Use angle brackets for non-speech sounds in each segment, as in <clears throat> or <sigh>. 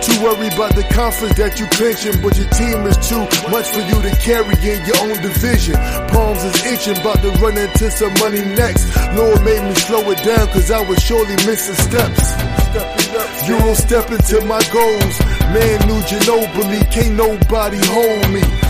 Too worried about the conference that you clinching, but your team is too much for you to carry in your own division. Palms is itching, about to run into some money next. Lord made me slow it down, cause I was surely missing steps. You don't step into my goals. Man, New Ginobili, can't nobody hold me.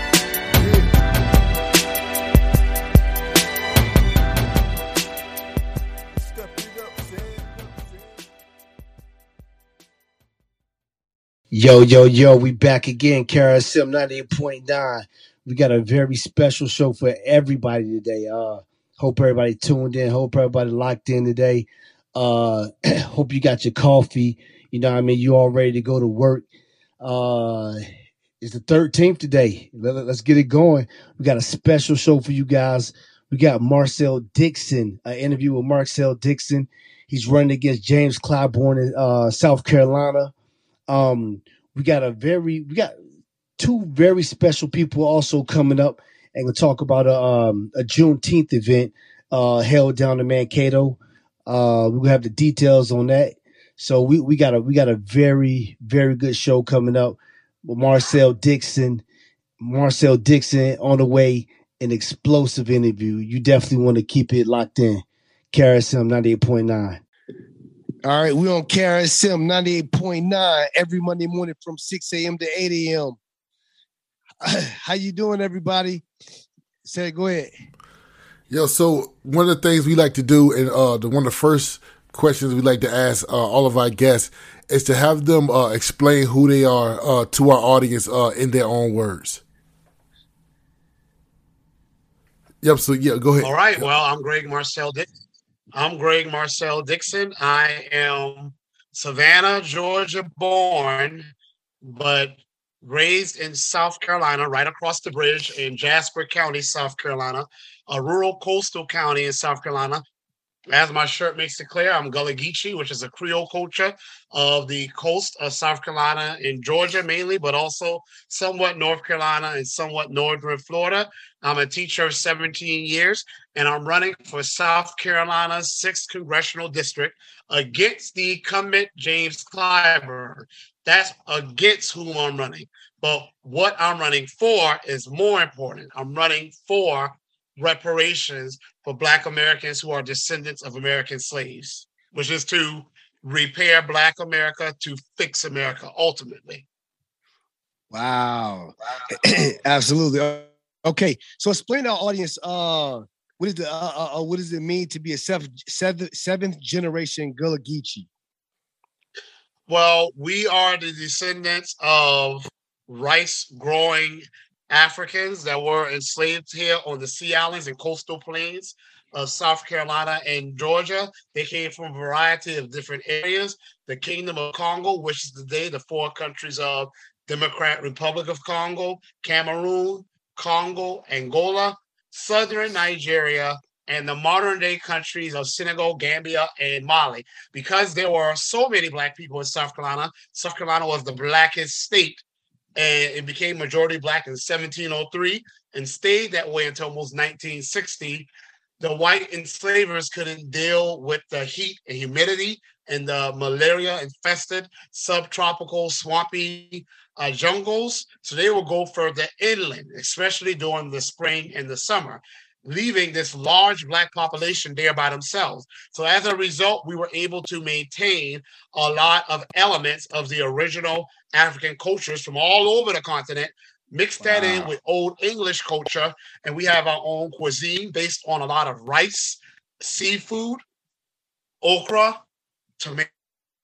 Yo, yo, yo, we back again, KRSM 98.9. We got a very special show for everybody today. Uh hope everybody tuned in, hope everybody locked in today. Uh <clears throat> hope you got your coffee. You know what I mean? You all ready to go to work. Uh it's the 13th today. Let, us get it going. We got a special show for you guys. We got Marcel Dixon, an interview with Marcel Dixon. He's running against James Clyburn in uh, South Carolina. Um, we got a very we got two very special people also coming up and we'll talk about a um a Juneteenth event uh held down in Mankato. Uh we'll have the details on that. So we, we got a we got a very, very good show coming up with Marcel Dixon. Marcel Dixon on the way, an explosive interview. You definitely want to keep it locked in. KRSM 98.9. All right, we on KRSM 98.9 every Monday morning from 6 a.m. to 8 a.m. <clears throat> How you doing, everybody? Say, go ahead. Yo, so one of the things we like to do, and uh, the one of the first questions we like to ask uh, all of our guests is to have them uh, explain who they are uh, to our audience uh, in their own words. Yep. So yeah, go ahead. All right. Well, I'm Greg Marcel Dixon. I'm Greg Marcel Dixon. I am Savannah, Georgia born, but raised in South Carolina, right across the bridge in Jasper County, South Carolina, a rural coastal county in South Carolina. As my shirt makes it clear, I'm Gullah Geechee, which is a Creole culture of the coast of South Carolina and Georgia mainly, but also somewhat North Carolina and somewhat northern Florida. I'm a teacher of 17 years, and I'm running for South Carolina's 6th Congressional District against the incumbent James Clyburn. That's against whom I'm running. But what I'm running for is more important. I'm running for reparations for Black Americans who are descendants of American slaves, which is to repair Black America, to fix America ultimately. Wow. <clears throat> Absolutely. Okay. So explain to our audience uh what is the uh, uh, what does it mean to be a seventh seventh, seventh generation Gullah Geechee? Well, we are the descendants of rice growing Africans that were enslaved here on the Sea Islands and coastal plains of South Carolina and Georgia. They came from a variety of different areas. The Kingdom of Congo, which is today the four countries of Democratic Republic of Congo, Cameroon, Congo, Angola, Southern Nigeria, and the modern day countries of Senegal, Gambia, and Mali. Because there were so many black people in South Carolina, South Carolina was the blackest state and it became majority black in 1703 and stayed that way until almost 1960 the white enslavers couldn't deal with the heat and humidity and the malaria infested subtropical swampy uh, jungles. So they would go further inland especially during the spring and the summer leaving this large black population there by themselves. So as a result, we were able to maintain a lot of elements of the original African cultures from all over the continent, mix that in with old English culture, and we have our own cuisine based on a lot of rice, seafood, okra,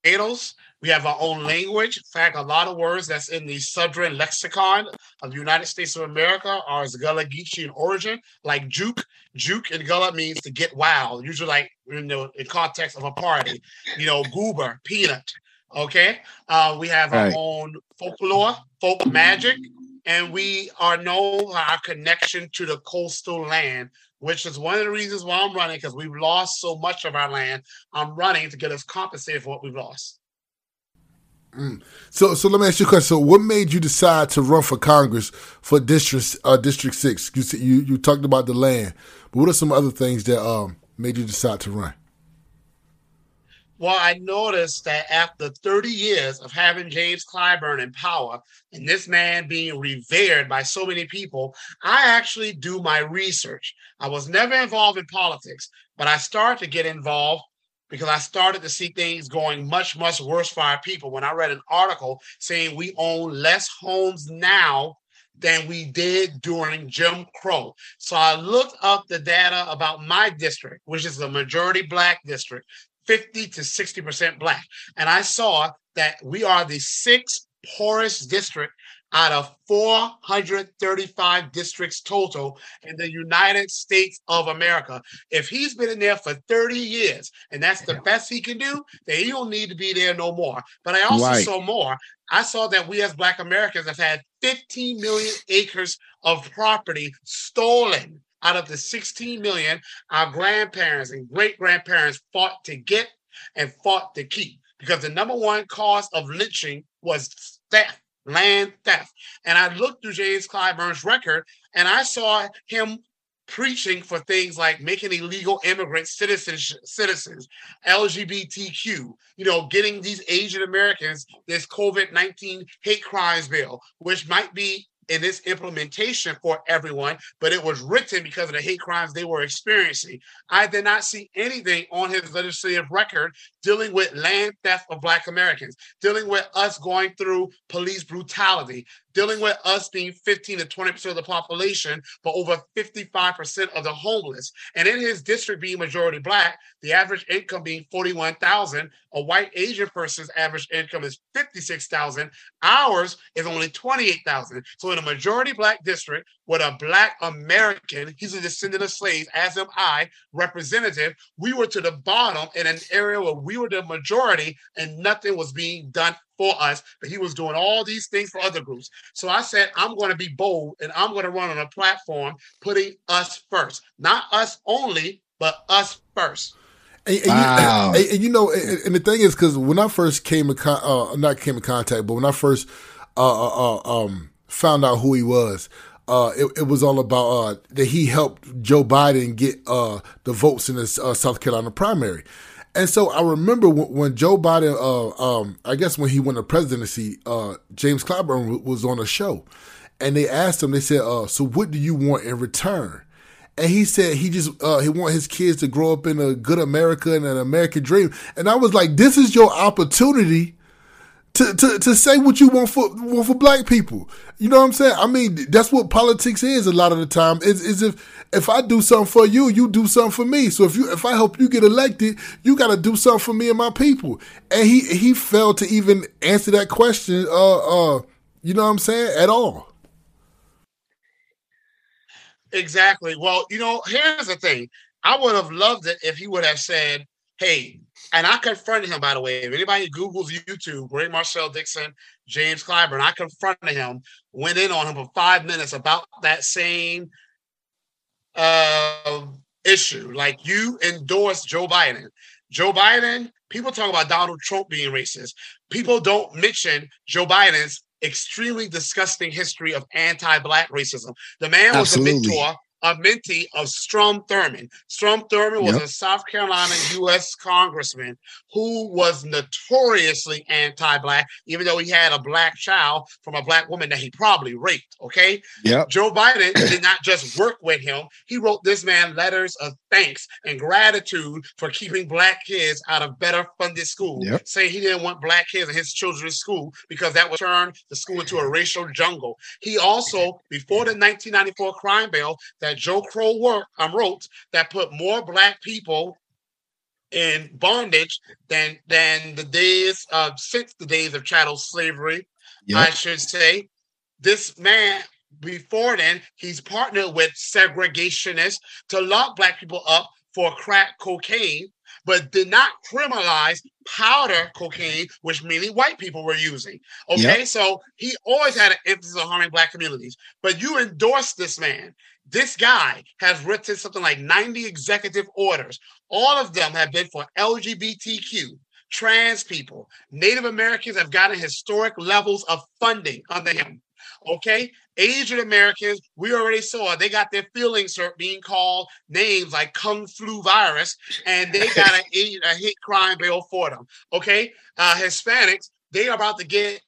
tomatoes, we have our own language. In fact, a lot of words that's in the Southern lexicon of the United States of America are Gullah Geechee in origin, like juke. Juke in Gullah means to get wild, usually like in the in context of a party. You know, goober, peanut. Okay. Uh, we have our own folklore, folk magic, and we are known our connection to the coastal land which is one of the reasons why I'm running because we've lost so much of our land. I'm running to get us compensated for what we've lost. Mm. So, so let me ask you a question. So, what made you decide to run for Congress for District uh, District Six? You you you talked about the land, but what are some other things that um, made you decide to run? Well, I noticed that after 30 years of having James Clyburn in power and this man being revered by so many people, I actually do my research. I was never involved in politics, but I started to get involved because I started to see things going much, much worse for our people. When I read an article saying we own less homes now than we did during Jim Crow. So I looked up the data about my district, which is a majority black district, 50 to 60% black. And I saw that we are the sixth poorest district out of 435 districts total in the United States of America. If he's been in there for 30 years and that's the best he can do, then he don't need to be there no more. But I also right. saw more. I saw that we as Black Americans have had 15 million acres of property stolen out of the 16 million our grandparents and great grandparents fought to get and fought to keep. Because the number one cause of lynching was theft land theft. And I looked through James Clyburn's record and I saw him preaching for things like making illegal immigrants citizens, citizens, LGBTQ, you know, getting these Asian Americans this COVID 19 hate crimes bill, which might be in its implementation for everyone, but it was written because of the hate crimes they were experiencing. I did not see anything on his legislative record dealing with land theft of Black Americans, dealing with us going through police brutality, dealing with us being 15 to 20% of the population, but over 55% of the homeless. And in his district being majority black, the average income being 41,000, a white Asian person's average income is 56,000. Ours is only 28,000. So in a majority black district with a black American, he's a descendant of slaves, as am I, representative, we were to the bottom in an area where we were the majority and nothing was being done for us, but he was doing all these things for other groups. So I said, I'm going to be bold and I'm going to run on a platform putting us first, not us only, but us first. And, and, wow. you, and, and, you, know, and, the thing is, because when I first came in, con- uh, not came in contact, but when I first uh, uh, uh um, found out who he was, uh, it, it, was all about uh, that he helped Joe Biden get uh, the votes in the uh, South Carolina primary. And so I remember when, when Joe Biden, uh, um, I guess when he won the presidency, uh, James Clyburn was on a show, and they asked him. They said, "So what do you want in return?" And he said he just uh, he want his kids to grow up in a good America and an American dream. And I was like, "This is your opportunity to, to, to say what you want for want for black people. You know what I'm saying? I mean, that's what politics is a lot of the time. Is is if if I do something for you, you do something for me. So if you if I help you get elected, you got to do something for me and my people. And he he failed to even answer that question. Uh, uh, you know what I'm saying? At all. Exactly. Well, you know, here's the thing. I would have loved it if he would have said, "Hey," and I confronted him. By the way, if anybody Google's YouTube, Greg Marcel Dixon, James Clyburn, I confronted him, went in on him for five minutes about that same uh, issue. Like you endorsed Joe Biden. Joe Biden. People talk about Donald Trump being racist. People don't mention Joe Biden's extremely disgusting history of anti-black racism. The man was Absolutely. a mentor a mentee of Strom Thurmond. Strom Thurmond was yep. a South Carolina U.S. congressman who was notoriously anti-black, even though he had a black child from a black woman that he probably raped. Okay. Yeah. Joe Biden <clears throat> did not just work with him; he wrote this man letters of thanks and gratitude for keeping black kids out of better funded schools, yep. saying he didn't want black kids in his children's school because that would turn the school into a racial jungle. He also, before the 1994 crime bill, that Joe Crow work, um, wrote that put more black people in bondage than than the days of since the days of chattel slavery, yep. I should say. This man before then, he's partnered with segregationists to lock black people up for crack cocaine but did not criminalize powder cocaine, which mainly white people were using. Okay, yep. so he always had an emphasis on harming black communities. But you endorsed this man. This guy has written something like 90 executive orders. All of them have been for LGBTQ, trans people, Native Americans have gotten historic levels of funding under him. Okay. Asian Americans, we already saw they got their feelings hurt being called names like Kung Flu virus, and they got a, <laughs> a hate crime bill for them. Okay. Uh, Hispanics, they are about to get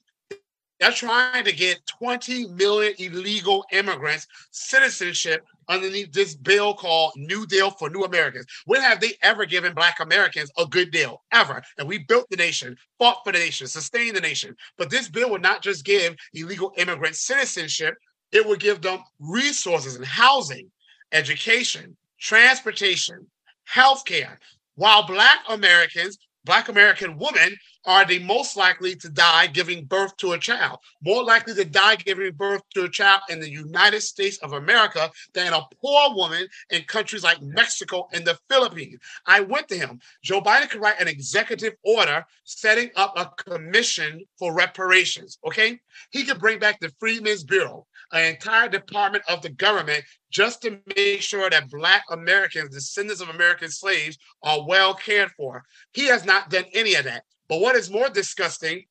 they're trying to get 20 million illegal immigrants citizenship underneath this bill called New Deal for New Americans. When have they ever given Black Americans a good deal? Ever. And we built the nation, fought for the nation, sustained the nation. But this bill would not just give illegal immigrant citizenship, it would give them resources and housing, education, transportation, healthcare. While Black Americans, Black American women are the most likely to die giving birth to a child, more likely to die giving birth to a child in the United States of America than a poor woman in countries like Mexico and the Philippines. I went to him. Joe Biden could write an executive order setting up a commission for reparations. Okay. He could bring back the Freedmen's Bureau, an entire department of the government just to make sure that Black Americans, descendants of American slaves, are well cared for. He has not done any of that. But what is more disgusting,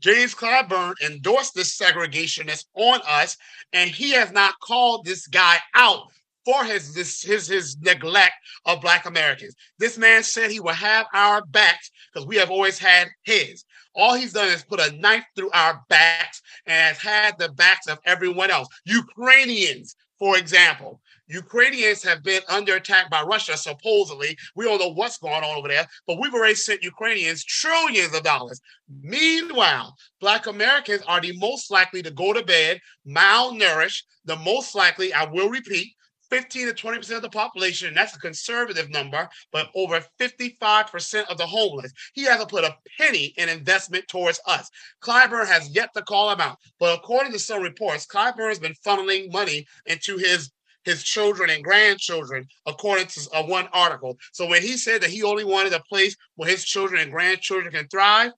James Clyburn endorsed this segregationist on us, and he has not called this guy out for his this his his neglect of black Americans. This man said he will have our backs because we have always had his. All he's done is put a knife through our backs and has had the backs of everyone else. Ukrainians, for example, Ukrainians have been under attack by Russia, supposedly. We don't know what's going on over there, but we've already sent Ukrainians trillions of dollars. Meanwhile, Black Americans are the most likely to go to bed malnourished, the most likely, I will repeat, 15 to 20% of the population, and that's a conservative number, but over 55% of the homeless. He hasn't put a penny in investment towards us. Clyburn has yet to call him out. But according to some reports, Clyburn has been funneling money into his his children and grandchildren, according to uh, one article. So when he said that he only wanted a place where his children and grandchildren can thrive,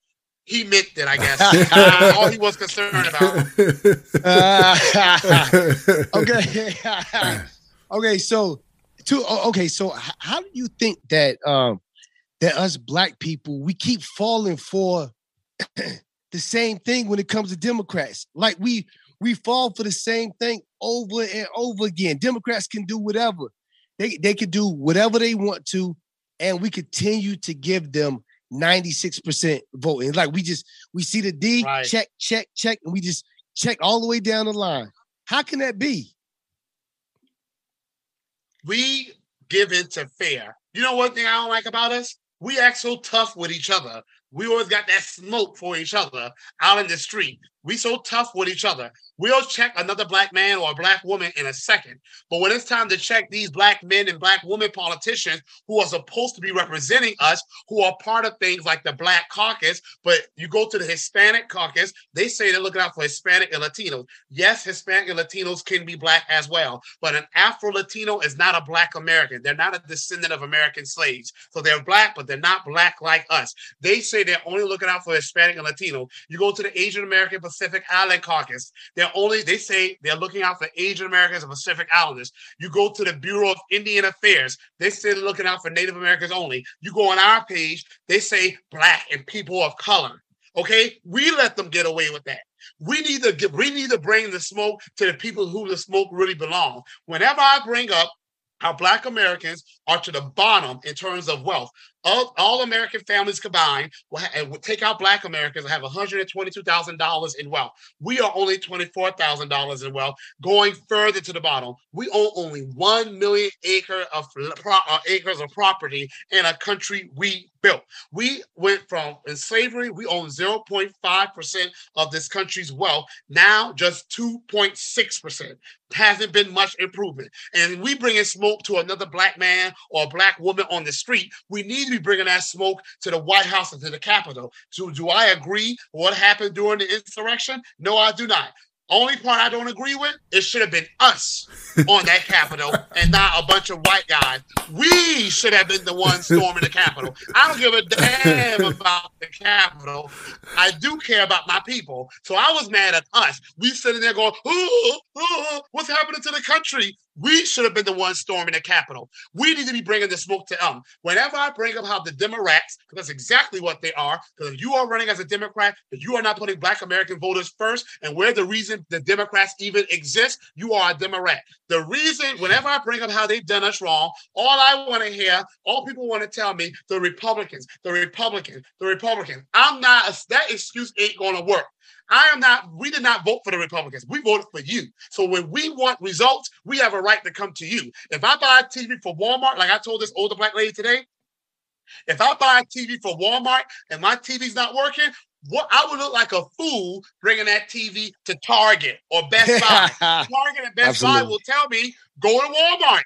he meant it, I guess. <laughs> uh, all he was concerned about. <laughs> Uh, <laughs> okay. Okay. So, to, okay. So, how do you think that um, that us black people we keep falling for <clears throat> the same thing when it comes to Democrats? Like we we fall for the same thing over and over again. Democrats can do whatever. They they can do whatever they want to, and we continue to give them 96% voting. Like we just we see the D, right. check, check, check, and we just check all the way down the line. How can that be? We give in to fair. You know one thing I don't like about us? We act so tough with each other We always got that smoke for each other out in the street. We so tough with each other. We'll check another black man or a black woman in a second. But when it's time to check these black men and black women politicians who are supposed to be representing us, who are part of things like the Black Caucus, but you go to the Hispanic Caucus, they say they're looking out for Hispanic and Latinos. Yes, Hispanic and Latinos can be black as well, but an Afro Latino is not a black American. They're not a descendant of American slaves. So they're black, but they're not black like us. They say they're only looking out for Hispanic and Latino. You go to the Asian American Pacific Island Caucus, they're only they say they're looking out for Asian Americans and Pacific Islanders. You go to the Bureau of Indian Affairs, they say they're looking out for Native Americans only. You go on our page, they say black and people of color. Okay, we let them get away with that. We need to get, we need to bring the smoke to the people who the smoke really belong. Whenever I bring up how Black Americans are to the bottom in terms of wealth. All, all American families combined will, ha- will take out Black Americans and have $122,000 in wealth. We are only $24,000 in wealth. Going further to the bottom, we own only 1 million acre of pro- uh, acres of property in a country we built. We went from in slavery, we own 0.5% of this country's wealth. Now just 2.6%. Hasn't been much improvement. And we bring in smoke to another black man or black woman on the street. We need to be bringing that smoke to the White House and to the Capitol. So do I agree what happened during the insurrection? No, I do not. Only part I don't agree with, it should have been us <laughs> on that Capitol and not a bunch of white guys. We should have been the ones storming the Capitol. I don't give a damn about the Capitol. I do care about my people. So I was mad at us. We sitting there going, oh, oh, what's happening to the country? We should have been the ones storming the Capitol. We need to be bringing the smoke to them. Whenever I bring up how the Democrats, because that's exactly what they are, because if you are running as a Democrat, if you are not putting Black American voters first, and we're the reason the Democrats even exist, you are a Democrat. The reason, whenever I bring up how they've done us wrong, all I want to hear, all people want to tell me, the Republicans, the Republicans, the Republicans. I'm not, that excuse ain't going to work. I am not, we did not vote for the Republicans. We voted for you. So when we want results, we have a right to come to you. If I buy a TV for Walmart, like I told this older black lady today, if I buy a TV for Walmart and my TV's not working, what I would look like a fool bringing that TV to Target or Best Buy. <laughs> Target and Best Buy will tell me go to Walmart.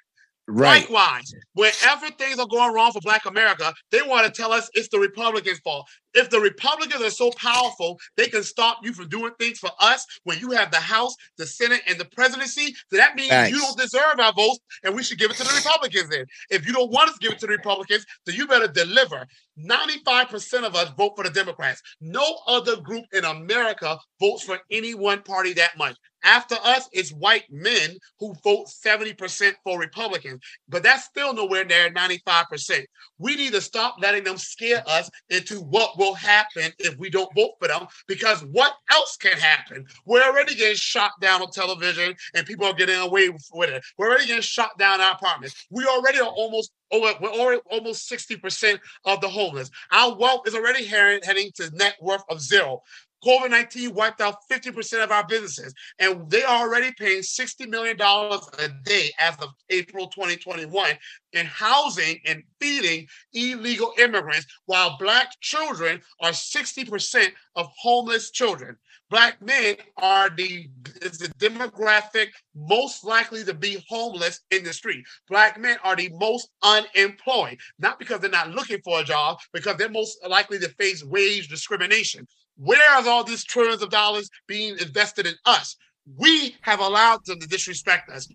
Right. Likewise, wherever things are going wrong for Black America, they want to tell us it's the Republicans' fault. If the Republicans are so powerful, they can stop you from doing things for us when you have the House, the Senate, and the presidency. So that means Thanks. you don't deserve our votes, and we should give it to the Republicans then. If you don't want us to give it to the Republicans, then you better deliver. 95% of us vote for the Democrats. No other group in America votes for any one party that much. After us, it's white men who vote 70% for Republicans, but that's still nowhere near 95%. We need to stop letting them scare us into what will happen if we don't vote for them, because what else can happen? We're already getting shot down on television and people are getting away with it. We're already getting shot down our apartments. We already are almost over, we're already almost 60% of the homeless. Our wealth is already heading to net worth of zero. COVID 19 wiped out 50% of our businesses, and they are already paying $60 million a day as of April 2021 in housing and feeding illegal immigrants, while Black children are 60% of homeless children. Black men are the, is the demographic most likely to be homeless in the street. Black men are the most unemployed, not because they're not looking for a job, because they're most likely to face wage discrimination. Where is all these trillions of dollars being invested in us? We have allowed them to disrespect us.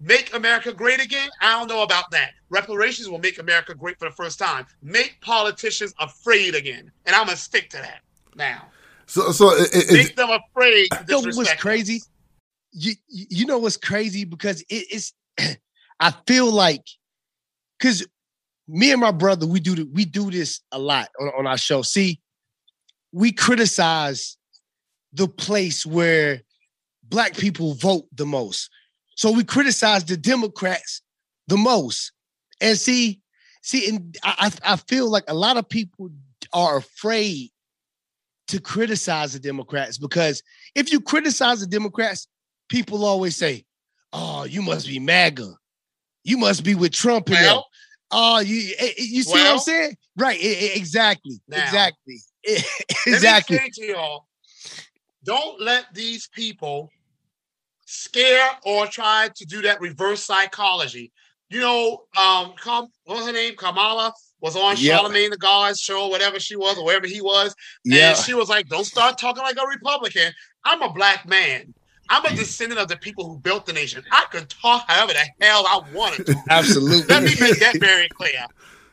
Make America great again? I don't know about that. Reparations will make America great for the first time. Make politicians afraid again. And I'm going to stick to that now. So, so it, it, Make them afraid to You know what's crazy? us. You you know what's crazy because it, it's <clears throat> I feel like because me and my brother we do the, we do this a lot on, on our show. See, we criticize the place where black people vote the most. So we criticize the Democrats the most. And see, see, and I, I feel like a lot of people are afraid to criticize the Democrats because if you criticize the Democrats, people always say, "Oh, you must be MAGA. You must be with Trump." and. Well, oh, you eh, eh, you see what I'm saying? Right? exactly. Now. Exactly. Exactly. <laughs> Let me say to y'all, don't let these people scare or try to do that reverse psychology. You know, um, Kam, what was her name? Kamala was on yep. Charlemagne the God's show, whatever she was, or wherever he was. Yeah. And she was like, Don't start talking like a Republican. I'm a black man. I'm a descendant of the people who built the nation. I can talk however the hell I wanted to. Absolutely. Let me make that very clear.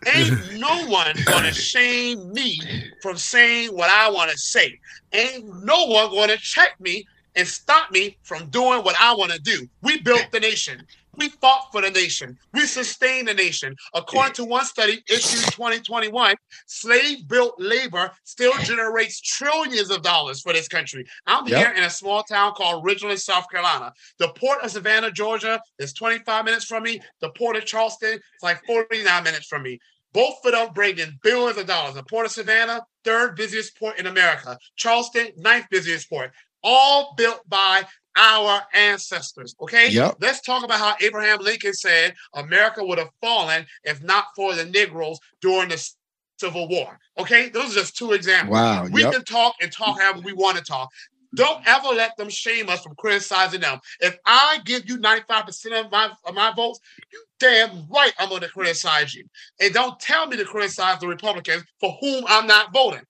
Ain't <laughs> no one gonna shame me from saying what I want to say. Ain't no one gonna check me and stop me from doing what I want to do. We built the nation. We fought for the nation. We sustained the nation. According to one study issued 2021, slave built labor still generates trillions of dollars for this country. I'm yep. here in a small town called Ridgeland, South Carolina. The port of Savannah, Georgia is 25 minutes from me. The port of Charleston is like 49 minutes from me. Both of them bring in billions of dollars. The port of Savannah, third busiest port in America. Charleston, ninth busiest port all built by our ancestors. Okay. Yep. Let's talk about how Abraham Lincoln said America would have fallen if not for the Negroes during the Civil War. Okay. Those are just two examples. Wow. We yep. can talk and talk however we want to talk. Don't ever let them shame us from criticizing them. If I give you 95% of my, of my votes, you damn right I'm going to criticize you. And don't tell me to criticize the Republicans for whom I'm not voting.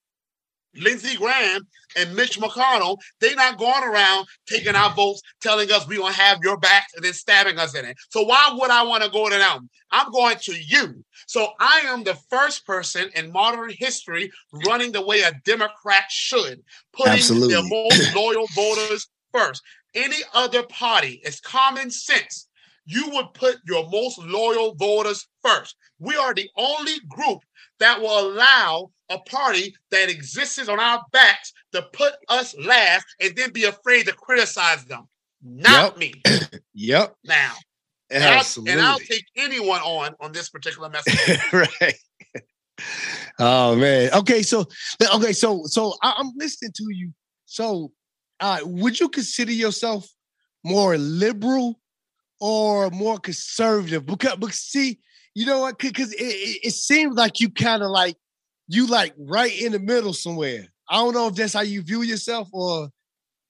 Lindsey Graham and Mitch McConnell, they're not going around taking our votes, telling us we gonna have your back and then stabbing us in it. So why would I want to go to them? I'm going to you. So I am the first person in modern history running the way a Democrat should, putting Absolutely. their most <clears throat> loyal voters first. Any other party, it's common sense. You would put your most loyal voters first. We are the only group that will allow a party that exists on our backs to put us last and then be afraid to criticize them. Not yep. me. <clears throat> yep. Now. Absolutely. And I'll, and I'll, take anyone on on this particular <laughs> message. right. Oh man. Okay. So okay. So so I, am listening to you. So, uh, would you consider yourself more liberal or more conservative? Because, because see, you know what? Because it, it, it seems like you kind of like you like right in the middle somewhere. I don't know if that's how you view yourself or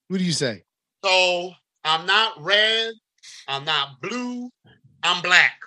what do you say? So I'm not red, I'm not blue, I'm black.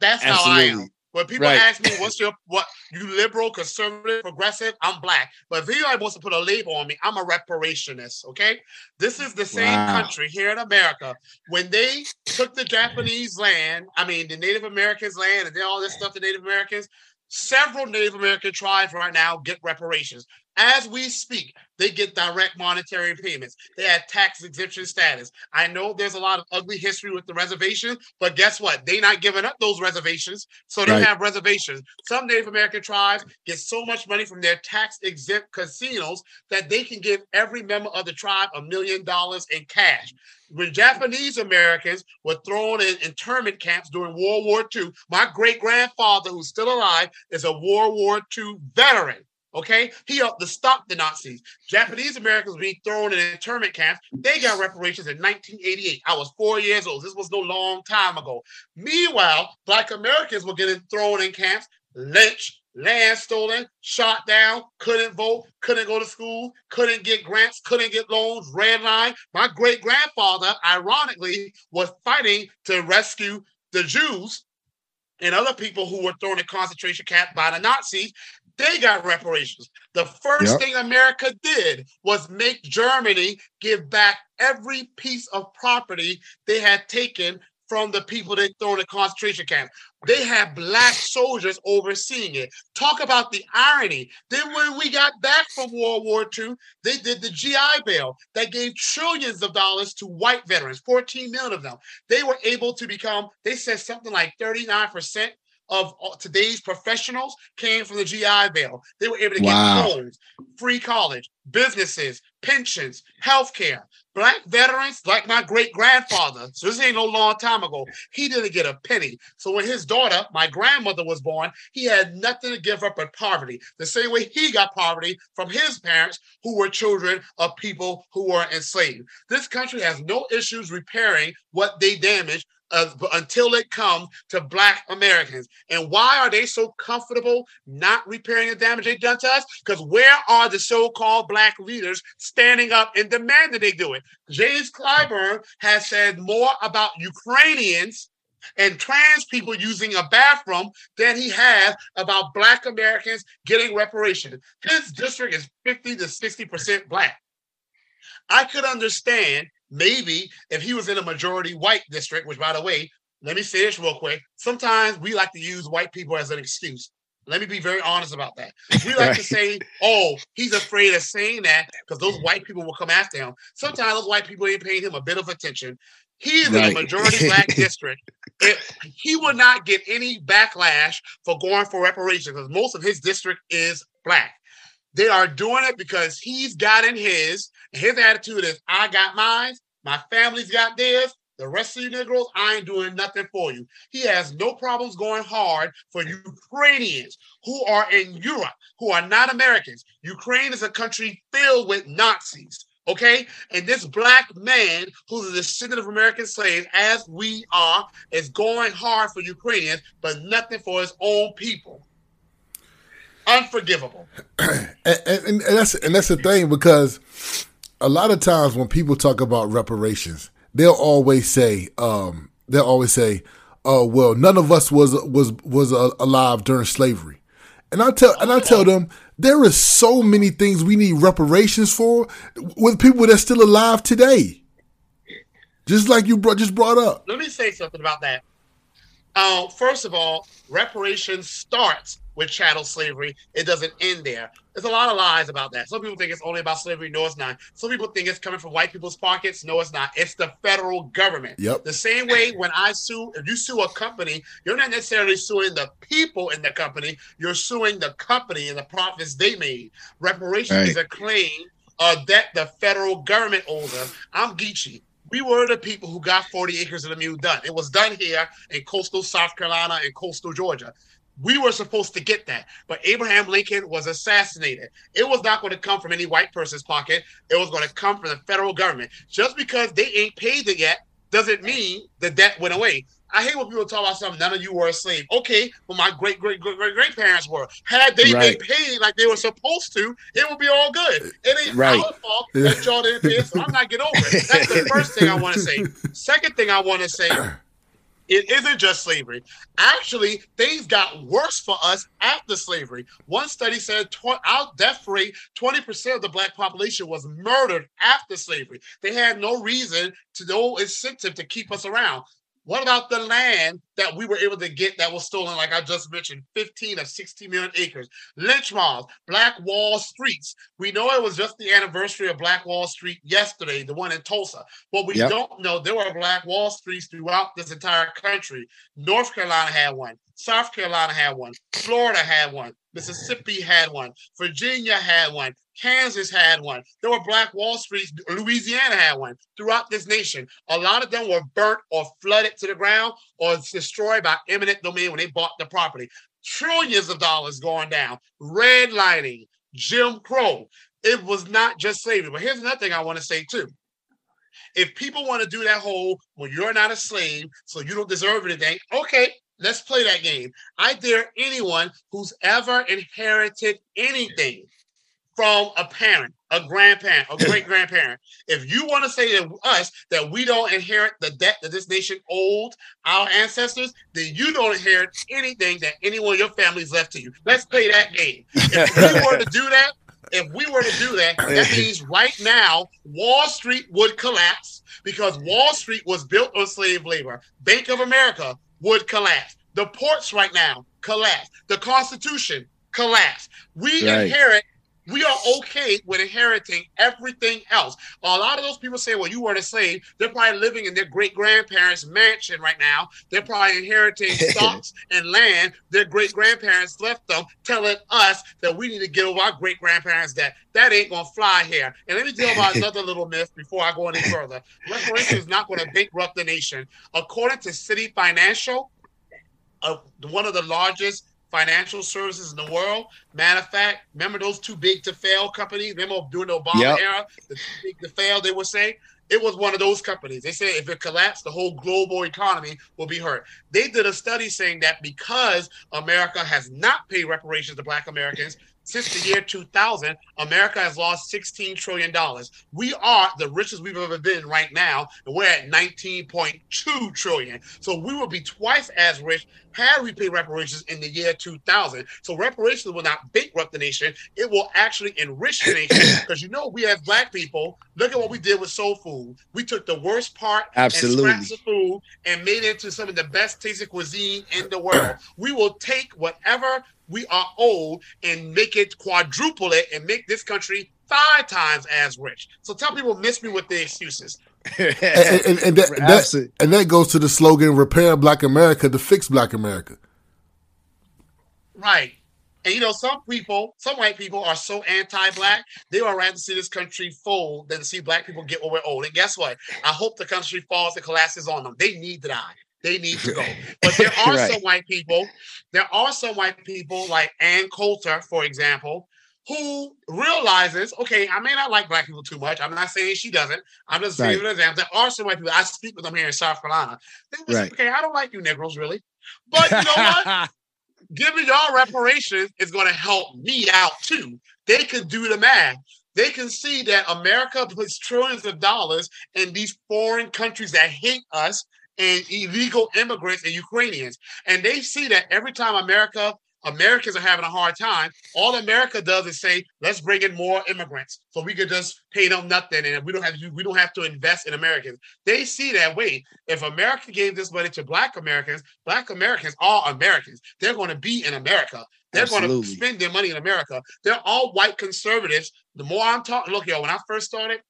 That's Absolutely. how I am. When people right. ask me, "What's your what? You liberal, conservative, progressive?" I'm black. But if anybody wants to put a label on me, I'm a reparationist. Okay, this is the same wow. country here in America. When they took the Japanese land, I mean the Native Americans' land, and then all this stuff, the Native Americans. Several Native American tribes right now get reparations. As we speak, they get direct monetary payments. They have tax exemption status. I know there's a lot of ugly history with the reservation, but guess what? They're not giving up those reservations, so they right. have reservations. Some Native American tribes get so much money from their tax exempt casinos that they can give every member of the tribe a million dollars in cash. When Japanese Americans were thrown in internment camps during World War II, my great grandfather, who's still alive, is a World War II veteran. Okay, he helped to stop the Nazis. Japanese Americans being thrown in internment camps. They got reparations in 1988. I was four years old. This was no long time ago. Meanwhile, Black Americans were getting thrown in camps, lynched, land stolen, shot down, couldn't vote, couldn't go to school, couldn't get grants, couldn't get loans, red line. My great grandfather, ironically, was fighting to rescue the Jews and other people who were thrown in concentration camps by the Nazis they got reparations. The first yep. thing America did was make Germany give back every piece of property they had taken from the people they thrown in concentration camp. They had black soldiers overseeing it. Talk about the irony. Then when we got back from World War II, they did the GI Bill that gave trillions of dollars to white veterans, 14 million of them. They were able to become, they said something like 39% of today's professionals came from the GI Bill. They were able to wow. get homes, free college, businesses, pensions, health care. Black veterans, like my great grandfather, so this ain't no long time ago, he didn't get a penny. So when his daughter, my grandmother, was born, he had nothing to give up but poverty. The same way he got poverty from his parents, who were children of people who were enslaved. This country has no issues repairing what they damaged uh, until it comes to Black Americans. And why are they so comfortable not repairing the damage they've done to us? Because where are the so-called Black leaders standing up and demanding they do it? James Clyburn has said more about Ukrainians and trans people using a bathroom than he has about Black Americans getting reparations. His district is 50 to 60% Black. I could understand maybe if he was in a majority white district, which by the way, let me say this real quick. Sometimes we like to use white people as an excuse. Let me be very honest about that. We like to say, oh, he's afraid of saying that because those white people will come after him. Sometimes those white people ain't paying him a bit of attention. He's right. in a majority black <laughs> district. It, he would not get any backlash for going for reparations because most of his district is black. They are doing it because he's got in his. His attitude is, I got mine. My family's got theirs. The rest of you Negroes, I ain't doing nothing for you. He has no problems going hard for Ukrainians who are in Europe, who are not Americans. Ukraine is a country filled with Nazis. Okay. And this black man who's a descendant of American slaves, as we are, is going hard for Ukrainians, but nothing for his own people. Unforgivable. <clears throat> and, and, and that's and that's the thing because a lot of times when people talk about reparations, they'll always say, um, they'll always say, "Oh, well, none of us was was was uh, alive during slavery," and I tell and I tell them there is so many things we need reparations for with people that's still alive today. Just like you brought, just brought up. Let me say something about that. Uh, first of all, reparations starts with chattel slavery. It doesn't end there. There's a lot of lies about that. Some people think it's only about slavery. No, it's not. Some people think it's coming from white people's pockets. No, it's not. It's the federal government. Yep. The same way when I sue, if you sue a company, you're not necessarily suing the people in the company. You're suing the company and the profits they made. Reparations right. is a claim uh, that the federal government owes them. I'm Geechee. We were the people who got 40 acres of the mule done. It was done here in coastal South Carolina and coastal Georgia. We were supposed to get that, but Abraham Lincoln was assassinated. It was not going to come from any white person's pocket. It was going to come from the federal government. Just because they ain't paid it yet doesn't mean the debt went away. I hate when people talk about something. None of you were a slave. Okay, but my great great great great great parents were. Had they right. been paid like they were supposed to, it would be all good. It ain't right. our fault that y'all didn't pay. So I'm not getting over it. That's the first thing I want to say. <laughs> Second thing I want to say it isn't just slavery. Actually, things got worse for us after slavery. One study said tw- our death rate, 20% of the black population was murdered after slavery. They had no reason to no incentive to keep us around. What about the land that we were able to get that was stolen, like I just mentioned, 15 of 60 million acres? Lynch mobs, Black Wall Streets. We know it was just the anniversary of Black Wall Street yesterday, the one in Tulsa. But we yep. don't know there were Black Wall Streets throughout this entire country. North Carolina had one. South Carolina had one. Florida had one. Mississippi had one. Virginia had one. Kansas had one. There were Black Wall Streets. Louisiana had one throughout this nation. A lot of them were burnt or flooded to the ground or destroyed by eminent domain when they bought the property. Trillions of dollars going down. Redlining, Jim Crow. It was not just slavery. But here's another thing I want to say too. If people want to do that whole, well, you're not a slave, so you don't deserve anything, okay, let's play that game. I dare anyone who's ever inherited anything from a parent, a grandparent, a great grandparent. If you want to say to us that we don't inherit the debt that this nation owed our ancestors, then you don't inherit anything that anyone of your family's left to you. Let's play that game. If we <laughs> were to do that, if we were to do that, that means right now Wall Street would collapse because Wall Street was built on slave labor. Bank of America would collapse. The ports right now collapse. The Constitution collapse. We right. inherit we are okay with inheriting everything else. A lot of those people say, well, you weren't a slave. They're probably living in their great grandparents' mansion right now. They're probably inheriting <laughs> stocks and land their great grandparents left them, telling us that we need to get over our great grandparents' debt. That ain't going to fly here. And let me tell you about another <laughs> little myth before I go any further. Reparations is not going to bankrupt the nation. According to Citi Financial, uh, one of the largest financial services in the world. Matter of fact, remember those too big to fail companies? Remember during the Obama yep. era, the too big to fail, they would say it was one of those companies. They said if it collapsed, the whole global economy will be hurt. They did a study saying that because America has not paid reparations to Black Americans, since the year 2000, America has lost $16 trillion. We are the richest we've ever been right now, and we're at 19.2 trillion. So we will be twice as rich had we paid reparations in the year 2000. So reparations will not bankrupt the nation; it will actually enrich the nation. <clears throat> Because you know, we as black people, look at what we did with soul food. We took the worst part, absolutely, and of food, and made it into some of the best tasting cuisine in the world. We will take whatever we are old and make it quadruple it and make this country five times as rich. So tell people miss me with the excuses. and, and, and, that, <laughs> that, and that goes to the slogan repair black america to fix black america. Right. And you know some people some white people are so anti-black they would rather see this country fold than to see black people get what we're old and guess what? I hope the country falls and collapses on them. They need to die they need to go. <laughs> But there are right. some white people, there are some white people like Ann Coulter, for example, who realizes, okay, I may not like black people too much. I'm not saying she doesn't. I'm just right. giving an example. There are some white people. I speak with them here in South Carolina. They right. okay, I don't like you Negroes really. But you know what? <laughs> Giving y'all reparations is going to help me out too. They can do the math. They can see that America puts trillions of dollars in these foreign countries that hate us and illegal immigrants and Ukrainians. And they see that every time America, Americans are having a hard time, all America does is say, let's bring in more immigrants so we could just pay them nothing and we don't have to we don't have to invest in Americans. They see that wait, if America gave this money to black Americans, black Americans are Americans. They're going to be in America. They're Absolutely. going to spend their money in America. They're all white conservatives. The more I'm talking, look, yo, when I first started,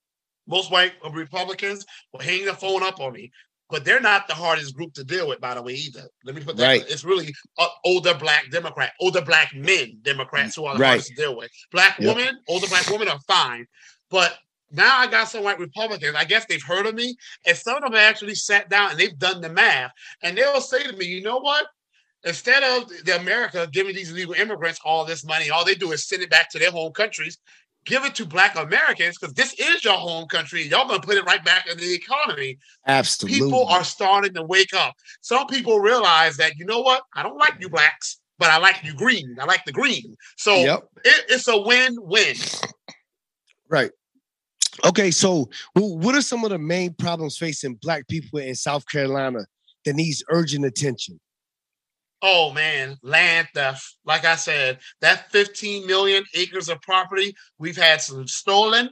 most white Republicans were hanging the phone up on me but they're not the hardest group to deal with, by the way, either. Let me put that. Right. It's really uh, older black Democrat, older black men Democrats who are the right. hardest to deal with. Black yep. women, older black women are fine, but now I got some white Republicans. I guess they've heard of me, and some of them actually sat down and they've done the math, and they'll say to me, "You know what? Instead of the America giving these illegal immigrants all this money, all they do is send it back to their home countries give it to black Americans because this is your home country. Y'all gonna put it right back in the economy. Absolutely. People are starting to wake up. Some people realize that, you know what? I don't like you blacks, but I like you green. I like the green. So yep. it, it's a win-win. Right. Okay, so what are some of the main problems facing black people in South Carolina that needs urgent attention? Oh man, land theft. Like I said, that 15 million acres of property, we've had some stolen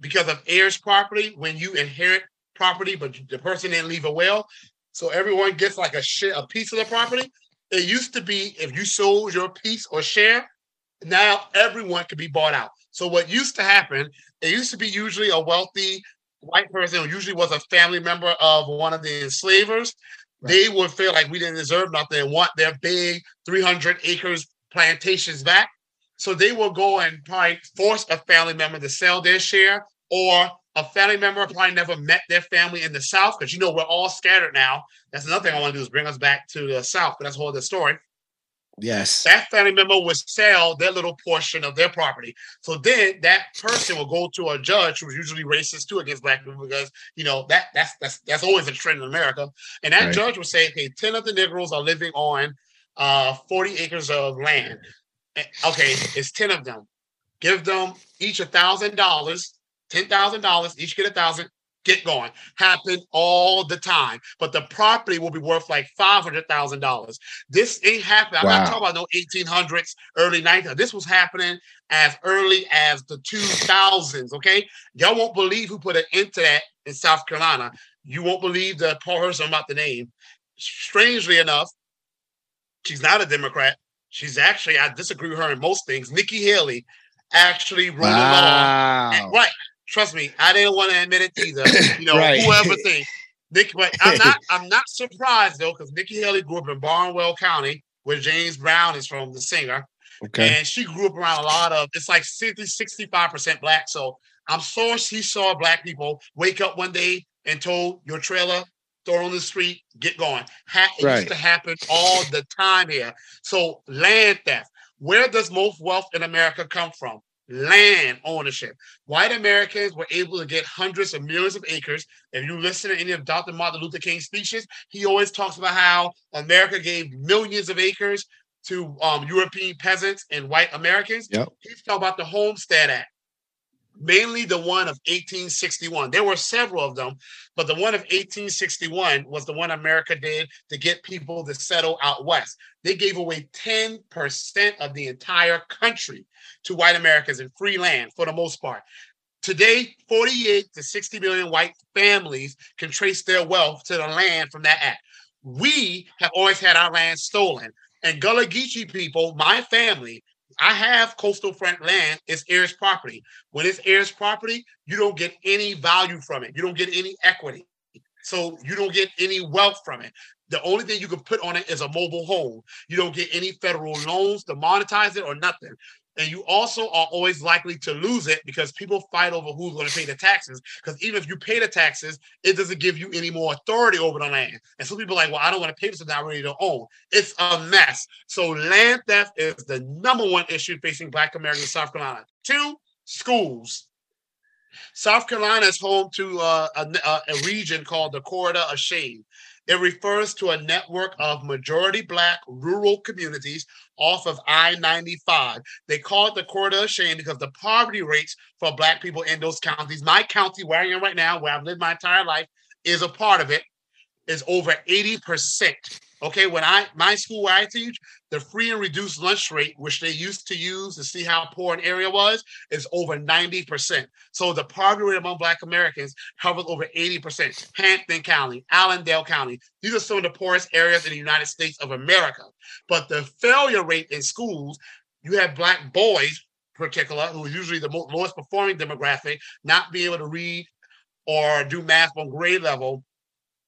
because of heirs property when you inherit property, but the person didn't leave a will. So everyone gets like a share, a piece of the property. It used to be if you sold your piece or share, now everyone could be bought out. So what used to happen, it used to be usually a wealthy white person, usually was a family member of one of the enslavers they would feel like we didn't deserve nothing and want their big 300 acres plantations back. So they will go and probably force a family member to sell their share, or a family member probably never met their family in the South because you know we're all scattered now. That's another thing I want to do is bring us back to the South, but that's a whole other story. Yes. That family member would sell their little portion of their property. So then that person will go to a judge who's usually racist too against black people because you know that that's that's that's always a trend in America. And that right. judge would say, okay, 10 of the Negroes are living on uh 40 acres of land. Okay, it's 10 of them. Give them each a thousand dollars, ten thousand dollars, each get a thousand get going. Happen all the time. But the property will be worth like $500,000. This ain't happening. I'm wow. not talking about no 1800s, early 1900s. This was happening as early as the 2000s, okay? Y'all won't believe who put an end to that in South Carolina. You won't believe the person I'm about to name. Strangely enough, she's not a Democrat. She's actually, I disagree with her in most things. Nikki Haley actually wrote wow. a law. And, right. Trust me, I didn't want to admit it either. <coughs> You know, right. whoever thinks. Nick, but I'm not. <laughs> I'm not surprised though, because Nikki Haley grew up in Barnwell County, where James Brown is from, the singer. Okay. And she grew up around a lot of. It's like 60, 65 percent black. So I'm sure she saw black people wake up one day and told your trailer throw on the street, get going. Ha- it right. used to happen all the time here. So land theft. Where does most wealth in America come from? Land ownership. White Americans were able to get hundreds of millions of acres. If you listen to any of Dr. Martin Luther King's speeches, he always talks about how America gave millions of acres to um, European peasants and white Americans. Yep. He's talking about the Homestead Act mainly the one of 1861. There were several of them, but the one of 1861 was the one America did to get people to settle out west. They gave away 10% of the entire country to white Americans in free land for the most part. Today, 48 to 60 million white families can trace their wealth to the land from that act. We have always had our land stolen. And Gullah Geechee people, my family, I have coastal front land. It's heirs property. When it's heirs property, you don't get any value from it. You don't get any equity. So you don't get any wealth from it. The only thing you can put on it is a mobile home. You don't get any federal loans to monetize it or nothing. And you also are always likely to lose it because people fight over who's going to pay the taxes. Because even if you pay the taxes, it doesn't give you any more authority over the land. And some people are like, well, I don't want to pay this, so I really don't own. It's a mess. So land theft is the number one issue facing Black Americans in South Carolina. Two, schools. South Carolina is home to uh, a, a, region called the Corridor of Shame. It refers to a network of majority Black rural communities off of I 95. They call it the Corridor of Shame because the poverty rates for Black people in those counties, my county where I am right now, where I've lived my entire life, is a part of it, is over 80%. Okay, when I my school where I teach, the free and reduced lunch rate, which they used to use to see how poor an area was, is over 90%. So the poverty rate among Black Americans hovers over 80%. Hampton County, Allendale County, these are some of the poorest areas in the United States of America. But the failure rate in schools, you have Black boys, particular, who is usually the most, lowest performing demographic, not be able to read or do math on grade level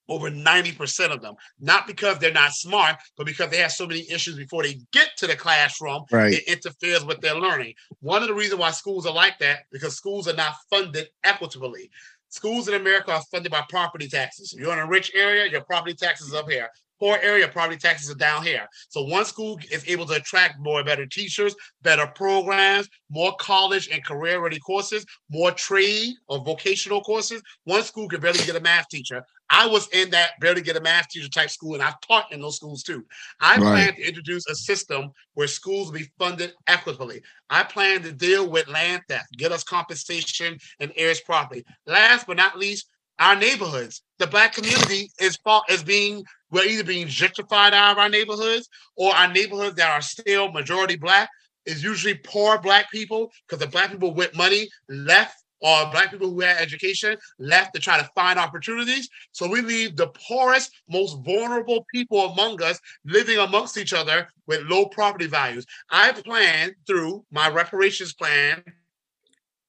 over 90% of them, not because they're not smart, but because they have so many issues before they get to the classroom. Right. It interferes with their learning. One of the reasons why schools are like that, because schools are not funded equitably. Schools in America are funded by property taxes. If you're in a rich area, your property taxes up here poor area, property taxes are down here. So one school is able to attract more better teachers, better programs, more college and career ready courses, more trade or vocational courses. One school could barely get a math teacher. I was in that barely get a math teacher type school, and I've taught in those schools too. I right. plan to introduce a system where schools will be funded equitably. I plan to deal with land theft, get us compensation and heirs property. Last but not least, our neighborhoods. The black community is is being we're either being gentrified out of our neighborhoods or our neighborhoods that are still majority black is usually poor black people because the black people with money left or black people who had education left to try to find opportunities. So we leave the poorest, most vulnerable people among us living amongst each other with low property values. I plan through my reparations plan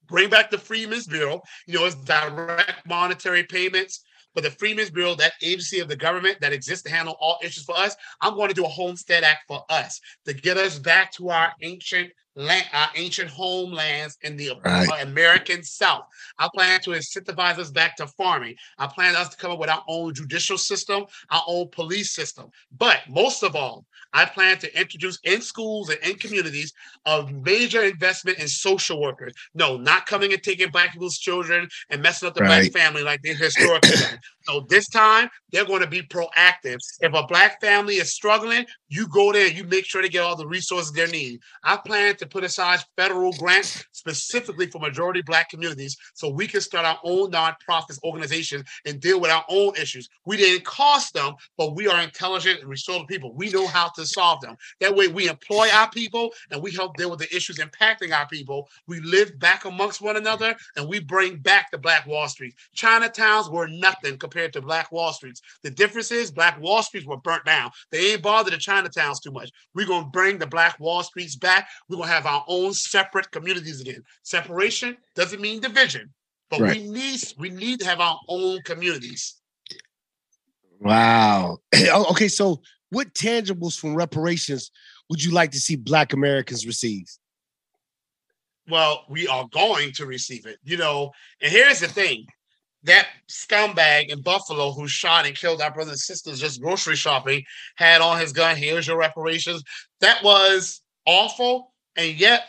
bring back the Freedmen's Bureau. You know, it's direct monetary payments. But the Freedmen's Bureau, that agency of the government that exists to handle all issues for us, I'm going to do a Homestead Act for us to get us back to our ancient land, our ancient homelands in the right. Uh, American South. I plan to incentivize us back to farming. I plan us to come up with our own judicial system, our own police system. But most of all, I plan to introduce in schools and in communities a major investment in social workers. No, not coming and taking black people's children and messing up the right. black family like they historically done. So this time they're going to be proactive. If a black family is struggling, you go there you make sure they get all the resources they need. I plan to put aside federal grants specifically for majority black communities so we can start our own nonprofit organizations and deal with our own issues. We didn't cost them, but we are intelligent and resourceful people. We know how to solve them. That way we employ our people and we help deal with the issues impacting our people. We live back amongst one another and we bring back the Black Wall Street. Chinatowns were nothing compared to Black Wall Streets. The difference is Black Wall Streets were burnt down. They ain't bothered the Chinatowns too much. We're going to bring the Black Wall Streets back. We're going to have our own separate communities again. Separation doesn't mean division, but right. we need we need to have our own communities. Wow. <clears throat> Oh, okay, so what tangibles from reparations would you like to see Black Americans receive? Well, we are going to receive it, you know. And here's the thing that scumbag in Buffalo who shot and killed our brothers and sisters just grocery shopping had on his gun. Here's your reparations. That was awful. And yet,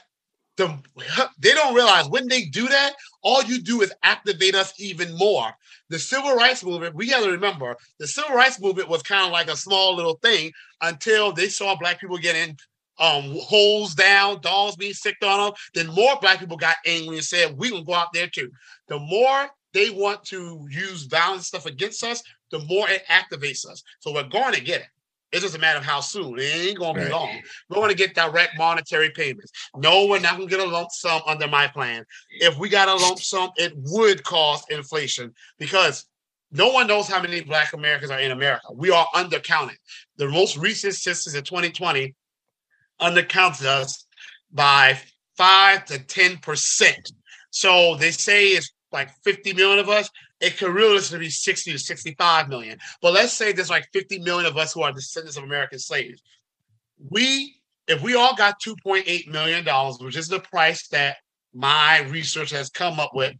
the <laughs> they don't realize when they do that, all you do is activate us even more. The civil rights movement, we got to remember, the civil rights movement was kind of like a small little thing until they saw black people getting um holes down, dogs being sicked on them. Then more black people got angry and said, "We can go out there too." The more they want to use violent stuff against us, the more it activates us. So we're going to get it. It's just a matter of how soon. It ain't gonna be long. We're gonna get direct monetary payments. No, we're not gonna get a lump sum under my plan. If we got a lump sum, it would cause inflation because no one knows how many Black Americans are in America. We are undercounted. The most recent census in 2020 undercounted us by five to 10 percent. So they say it's like 50 million of us it could realistically be 60 to 65 million. But let's say there's like 50 million of us who are descendants of American slaves. We, if we all got 2.8 million dollars, which is the price that my research has come up with,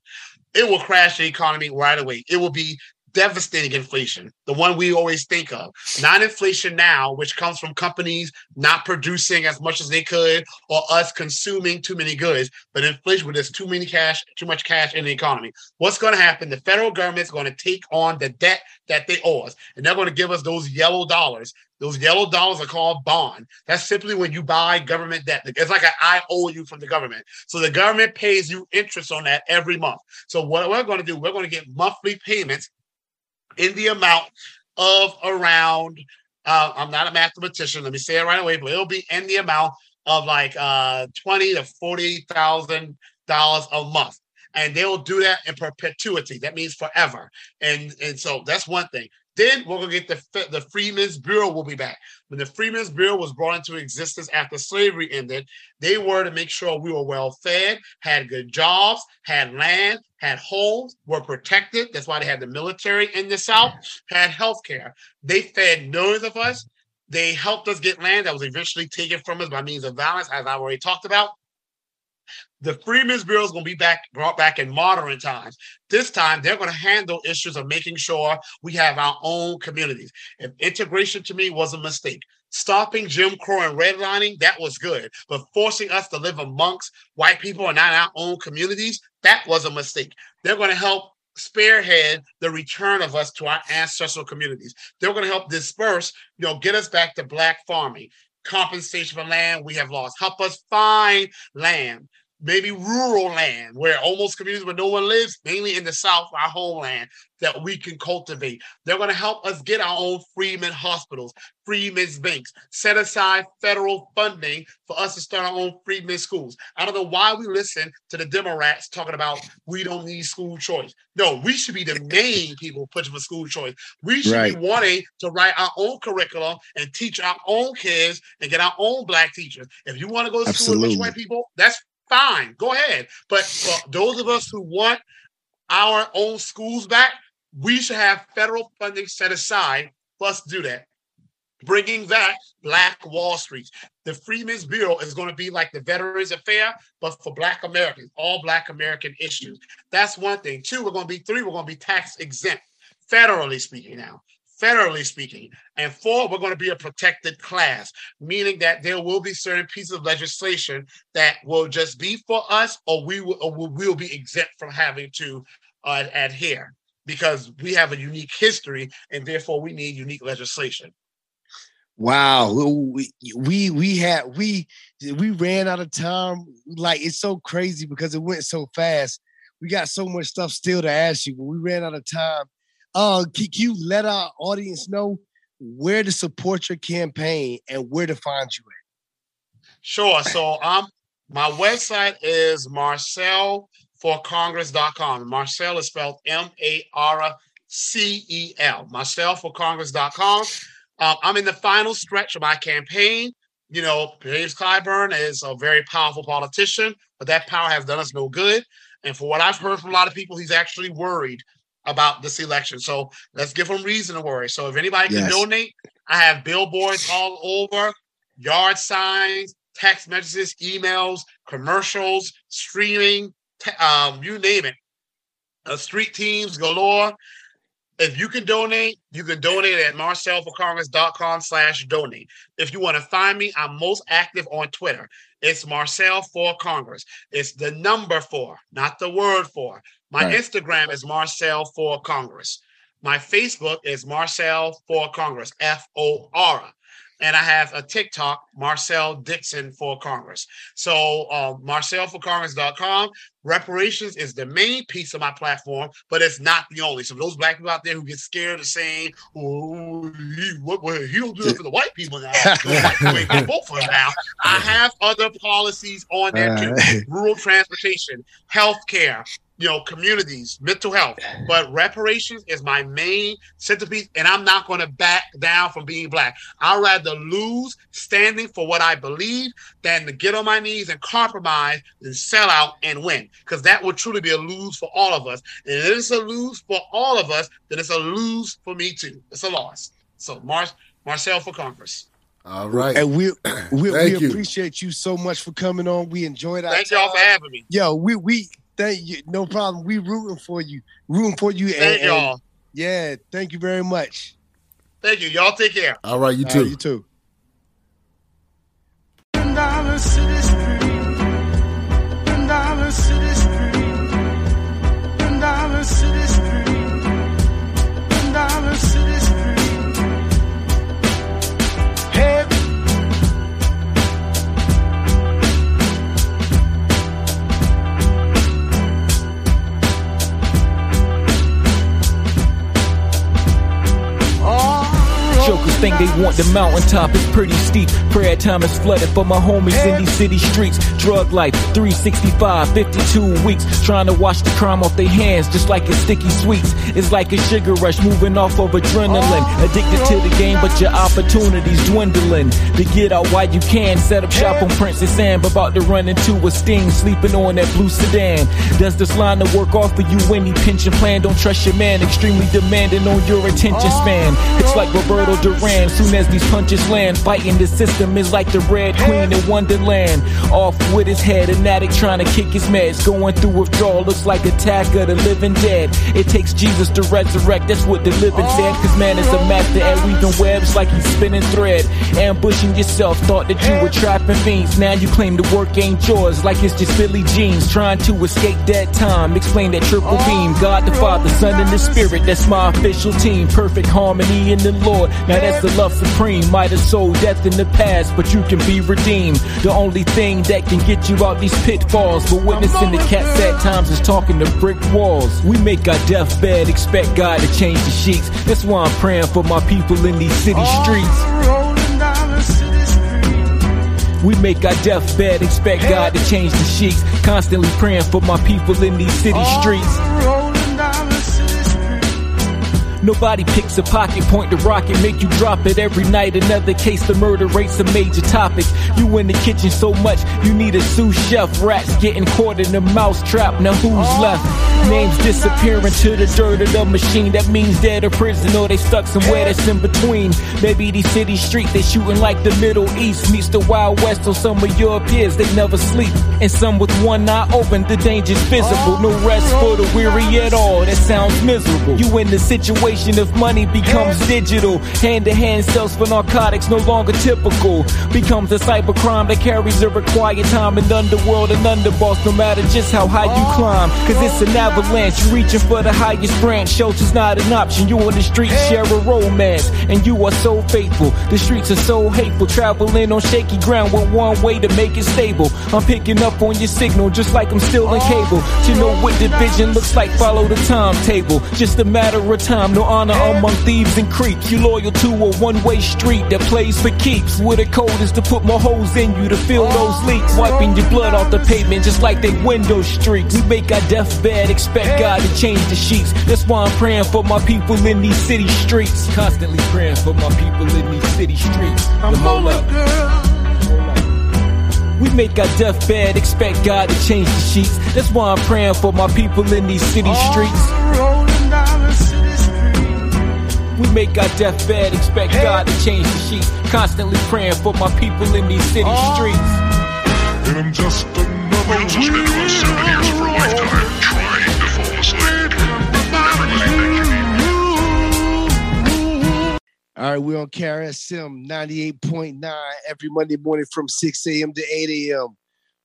it will crash the economy right away. It will be devastating inflation, the one we always think of. Not inflation now, which comes from companies not producing as much as they could or us consuming too many goods, but inflation where there's too many cash, too much cash in the economy. What's going to happen? The federal government is going to take on the debt that they owe us, and they're going to give us those yellow dollars. Those yellow dollars are called bond. That's simply when you buy government debt. It's like an I owe you from the government. So the government pays you interest on that every month. So what we're going to do, we're going to get monthly payments in the amount of around, uh, I'm not a mathematician, let me say it right away, but it'll be in the amount of like uh, twenty to forty thousand dollars a month, and they'll do that in perpetuity. That means forever, and and so that's one thing. Then we're gonna get the the Freedmen's Bureau will be back. When the Freedmen's Bureau was brought into existence after slavery ended, they were to make sure we were well fed, had good jobs, had land, had homes, were protected. That's why they had the military in the South, had health care. They fed millions of us. They helped us get land that was eventually taken from us by means of violence, as I already talked about. The Freedmen's Bureau is going to be back brought back in modern times. This time, they're going to handle issues of making sure we have our own communities. If integration to me was a mistake, stopping Jim Crow and redlining, that was good. But forcing us to live amongst white people and not our own communities, that was a mistake. They're going to help spearhead the return of us to our ancestral communities. They're going to help disperse, you know, get us back to black farming, compensation for land we have lost, help us find land maybe rural land where almost communities where no one lives, mainly in the South, our homeland, that we can cultivate. They're going to help us get our own Freedmen hospitals, Freedmen's banks, set aside federal funding for us to start our own Freedmen schools. I don't know why we listen to the Democrats talking about we don't need school choice. No, we should be the main people pushing for school choice. We should right. be wanting to write our own curriculum and teach our own kids and get our own black teachers. If you want to go to school with white people, that's fine, go ahead. But for those of us who want our own schools back, we should have federal funding set aside to do that. Bringing back Black Wall Street. The Freedmen's Bureau is going to be like the Veterans Affair, but for Black Americans, all Black American issues. That's one thing. Two, we're going to be three, we're going to be tax exempt, federally speaking now federally speaking. And four, we're going to be a protected class, meaning that there will be certain pieces of legislation that will just be for us, or we will, or we will be exempt from having to uh, adhere because we have a unique history and therefore we need unique legislation. Wow, we we we had we we ran out of time. Like it's so crazy because it went so fast. We got so much stuff still to ask you, but we ran out of time. Uh, can you let our audience know where to support your campaign and where to find you at? Sure. So um, my website is marcelforcongress.com. Marcel is spelled M-A-R-C-E-L. Marcelforcongress.com. Um, I'm in the final stretch of my campaign. You know, James Clyburn is a very powerful politician, but that power has done us no good. And for what I've heard from a lot of people, he's actually worried about this election. So let's give them reason to worry. So if anybody can yes. donate, I have billboards all over, yard signs, text messages, emails, commercials, streaming, um, you name it. Uh, street teams galore. If you can donate, you can donate at marcelforcongress.com slash donate. If you want to find me, I'm most active on Twitter It's Marcel for Congress. It's the number four, not the word for. My Right. Instagram is Marcel for Congress. My Facebook is Marcel for Congress, F O R. And I have a TikTok, Marcel Dixon for Congress. So, uh, MarcelForCongress.com. Reparations is the main piece of my platform, but it's not the only. So, those black people out there who get scared of saying, "Oh, he, what, what, he'll do it for the white people now," white <laughs> people vote for him now. I have other policies on there too: rural transportation, healthcare, you know, communities, mental health. But reparations is my main centerpiece, and I'm not going to back down from being black. I'd rather lose standing for what I believe than to get on my knees and compromise and sell out and win, because that would truly be a lose for all of us. And if it's a lose for all of us, then it's a lose for me too. It's a loss. So, Mar- Marcel for Congress. All right. and we we, we Thank you. appreciate you so much for coming on. We enjoyed our Thank y'all for having me. Yo, we we thank you. No problem. We rooting for you. Rooting for you. Thank and- y'all. yeah, thank you very much. Thank you. Y'all take care. All right, you All too. right, you too. Think they want the mountaintop, it's pretty steep. Prayer time is flooded for my homies in these city streets. Drug life, 365, 52 weeks. Trying to wash the crime off their hands, just like it's sticky sweets. It's like a sugar rush, moving off of adrenaline. Addicted to the game, but your opportunities dwindling. To get out while you can, set up shop on Princess Sam. About to run into a sting, sleeping on that blue sedan. Does this line of work offer you any pension plan? Don't trust your man, extremely demanding on your attention span. It's like Roberto Duran, soon as these punches land. Fighting the system is like the Red Queen in Wonderland. Off with his head, an addict trying to kick his meds. Going through withdrawal, looks like attack of the living dead. It takes Jesus to resurrect, that's what the living said. Cause man is a master at weaving webs like he's spinning thread. Ambushing yourself, thought that you were trapping fiends. Now you claim the work ain't yours, like it's just Billie Jeans. Trying to escape that time, explain that triple beam. God the Father, Son, and the Spirit, that's my official team. Perfect harmony in the Lord. Now that's the love supreme. Might have sold death in the past, but you can be redeemed. The only thing that can get you out these pitfalls. But witnessing the cat sad times is talking to brick walls. We make our deathbed, expect God to change the sheets. That's why I'm praying for my people in these city streets. We make our deathbed, expect God to change the sheets. Constantly praying for my people in these city streets. Nobody picks a pocket, point the rocket, make you drop it every night. Another case, the murder rate's a major topic. You in the kitchen so much, you need a sous chef. Rats getting caught in a mouse trap. Now who's oh. left? Names disappearing to the dirt of the machine. That means they're the prison or they stuck somewhere that's in between. Maybe these city streets they shooting like the Middle East meets the Wild West. So some of your peers they never sleep, and some with one eye open. The danger's visible. No rest for the weary at all. That sounds miserable. You in the situation if money becomes digital. Hand to hand sales for narcotics no longer typical. Becomes a cybercrime that carries a required time in the underworld and underboss. No matter just how high you climb, cause it's an avalanche. You reaching for the highest branch. Shelter's not an option. You on the street share a romance, and you are so faithful. The streets are so hateful. Traveling on shaky ground with one way to make it stable. I'm picking up on your signal just like I'm still in cable. To know what division looks like, follow the timetable. Just a matter of time. No honor among thieves and creeps. You loyal to a one-way street that plays for keeps. Where the code is to put more holes in you to fill those leaks. Wiping your blood off the pavement just like they window streaks. We make our deathbed, expect God to change the sheets. That's why I'm praying for my people in these city streets. Constantly praying for my people in these city streets. I'm hold up. We make our deathbed, expect God to change the sheets. That's why I'm praying for my people in these city streets. We make our deathbed, expect God to change the sheets. Constantly praying for my people in these city streets. And I'm just another We also spend about seven years of our lifetime All right, we're on KRSM 98.9 every Monday morning from 6 a.m. to 8 a.m.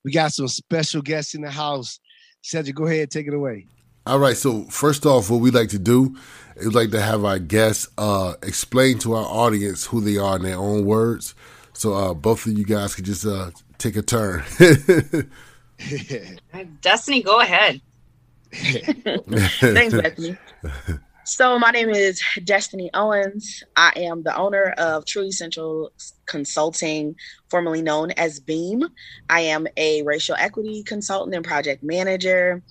We got some special guests in the house. Cedric, go ahead, take it away. All right. So first off, what we like to do is like to have our guests uh, explain to our audience who they are in their own words. So uh, both of you guys could just uh, take a turn. <laughs> Destiny, go ahead. <laughs> Thanks, Bethany. <laughs> So, my name is Destiny Owens. I am the owner of True Essential Consulting, formerly known as Beam. I am a racial equity consultant and project manager.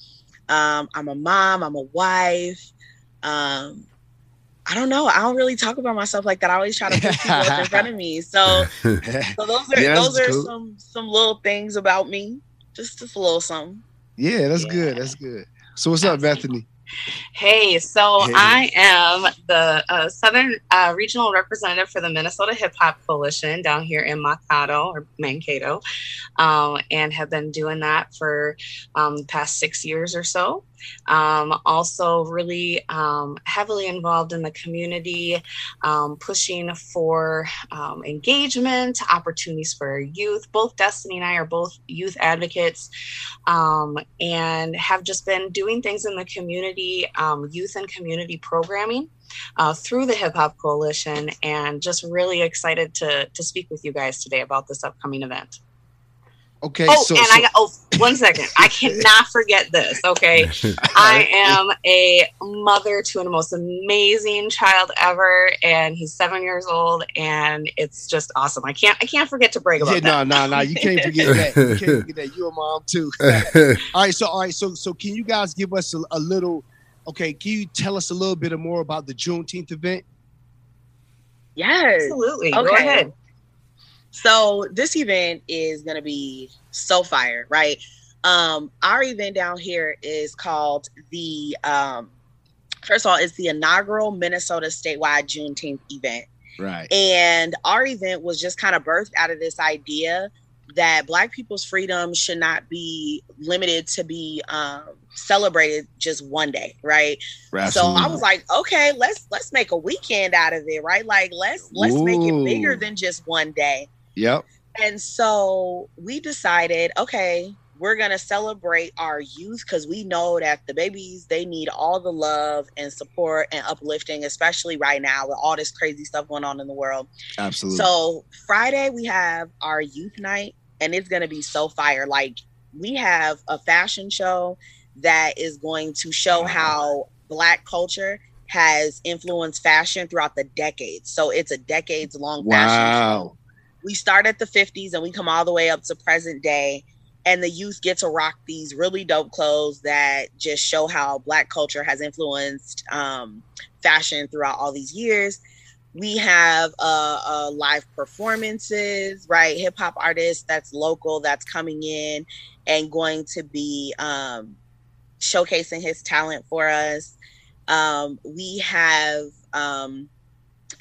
Um, I'm a mom, I'm a wife. Um, I don't know. I don't really talk about myself like that. I always try to put people up in front of me. So, <laughs> so those are Yeah, those are cool. some some little things about me. Just just a little something. Yeah, that's good. That's good. So what's up, Bethany? Hey, so Hey. I am the uh, Southern uh, Regional Representative for the Minnesota Hip Hop Coalition down here in Mankato or Mankato, um, and have been doing that for um, the past six years or so. Um, also, really um, heavily involved in the community, um, pushing for um, engagement, opportunities for youth. Both Destiny and I are both youth advocates um, and have just been doing things in the community, youth and community programming uh, through the Hip Hop Coalition, and just really excited to to speak with you guys today about this upcoming event. Okay, oh, so, and so I got oh, one second. I cannot forget this. Okay, <laughs> I am a mother to the most amazing child ever, and he's seven years old, and it's just awesome. I can't I can't forget to brag about yeah, that. no, no, no. You can't forget that. You can't <laughs> forget that. You're a mom too. <laughs> all right, so all right, so so can you guys give us a, a little? Okay, can you tell us a little bit more about the Juneteenth event? Yes. Absolutely. Go ahead. So this event is gonna be so fire, right? Um, our event down here is called the um first of all, it's the inaugural Minnesota statewide Juneteenth event. Right. And our event was just kind of birthed out of this idea that Black people's freedom should not be limited to be um, celebrated just one day, right? So I was like, okay, let's let's make a weekend out of it, right? Like let's let's make it bigger than just one day. Yep. And so we decided, okay, we're gonna celebrate our youth because we know that the babies they need all the love and support and uplifting, especially right now with all this crazy stuff going on in the world. Absolutely. So Friday we have our youth night, and it's gonna be so fire. Like we have a fashion show that is going to show how black culture has influenced fashion throughout the decades. So it's a decades long fashion show wow. We start at the 50s and we come all the way up to present day and the youth get to rock these really dope clothes that just show how black culture has influenced um, fashion throughout all these years. We have uh, uh, live performances right? Hip hop artists that's local that's coming in and going to be um, showcasing his talent for us. Um, we have um,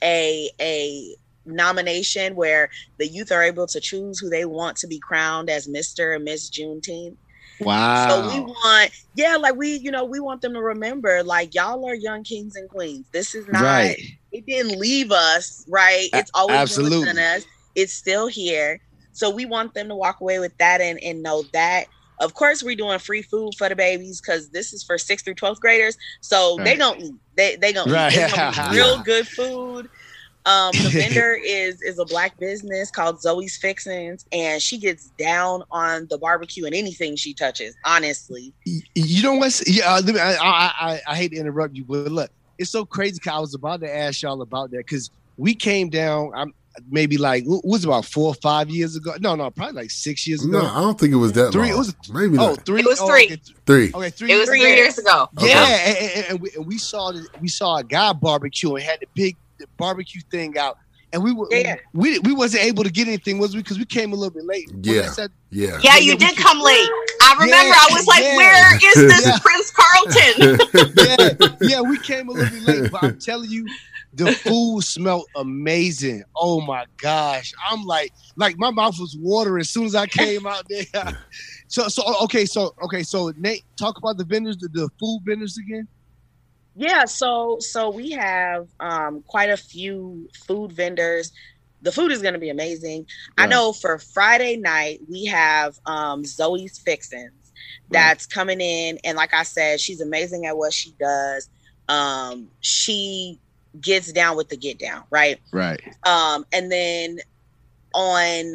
a a nomination where the youth are able to choose who they want to be crowned as Mr. and Miss Juneteenth. Wow. So we want, yeah, like we, you know, we want them to remember, like y'all are young kings and queens. This is not, right. it didn't leave us, right? It's always absolutely. within us. It's still here. So we want them to walk away with that and, and know that. Of course, we're doing free food for the babies because this is for sixth through twelfth graders. So they Right. gonna eat. They they gonna Right. eat. Gonna <laughs> real good food. Um, the <laughs> vendor is is a black business called Zoe's Fixins, and she gets down on the barbecue and anything she touches. Honestly, Y- You know what's? Yeah, uh, let me- I, I, I, I hate to interrupt you, but look, it's so crazy. I was about to ask y'all about that because we came down. I'm maybe like what was it, about four or five years ago. No, no, probably like six years ago. no, I don't think it was that Three- long. it was- Maybe oh, not. three. It was oh, three. okay, Three. Okay, three. It was Three three years. years ago. Okay. Yeah, and, and- and we, and we saw the, we saw a guy barbecue and had the big the barbecue thing out, and we were Yeah. we we wasn't able to get anything, was we? Because we came a little bit late. Yeah. Said- Yeah. Yeah, Yeah, you we did could- come late. I remember. Yeah, I was like, yeah. "Where is <laughs> this Yeah. Prince Carlton?" <laughs> yeah, yeah, we came a little bit late, but I'm telling you, the <laughs> food smelled amazing. Oh my gosh, I'm like, like my mouth was watering as soon as I came out there. So, so okay, so okay, so Nate, talk about the vendors, the, the food vendors again. Yeah, so so we have um, quite a few food vendors. The food is going to be amazing. I know for Friday night we have um, Zoe's Fixins that's coming in, and like I said, she's amazing at what she does. Um, she gets down with the get down, right? Right. um and then on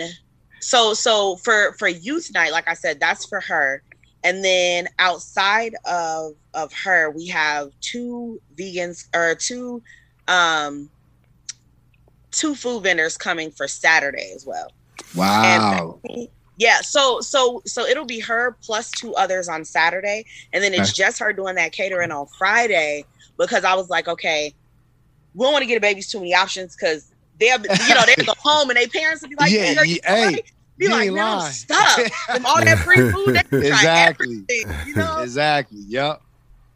so so for for youth night like i said that's for her and then outside of of her we have two vegans or two um two food vendors coming for saturday as well Wow. and <laughs> yeah so so so it'll be her plus two others on saturday and then it's just her doing that catering on friday because i was like okay we don't want to get the babies too many options because they'll you know they'll go <laughs> home and their parents will be like Yeah, "Hey, yeah, hey, hungry?" Be you like man i'm stuck <laughs> from all that free food they can try Exactly. everything, you <laughs> know Exactly. Yep.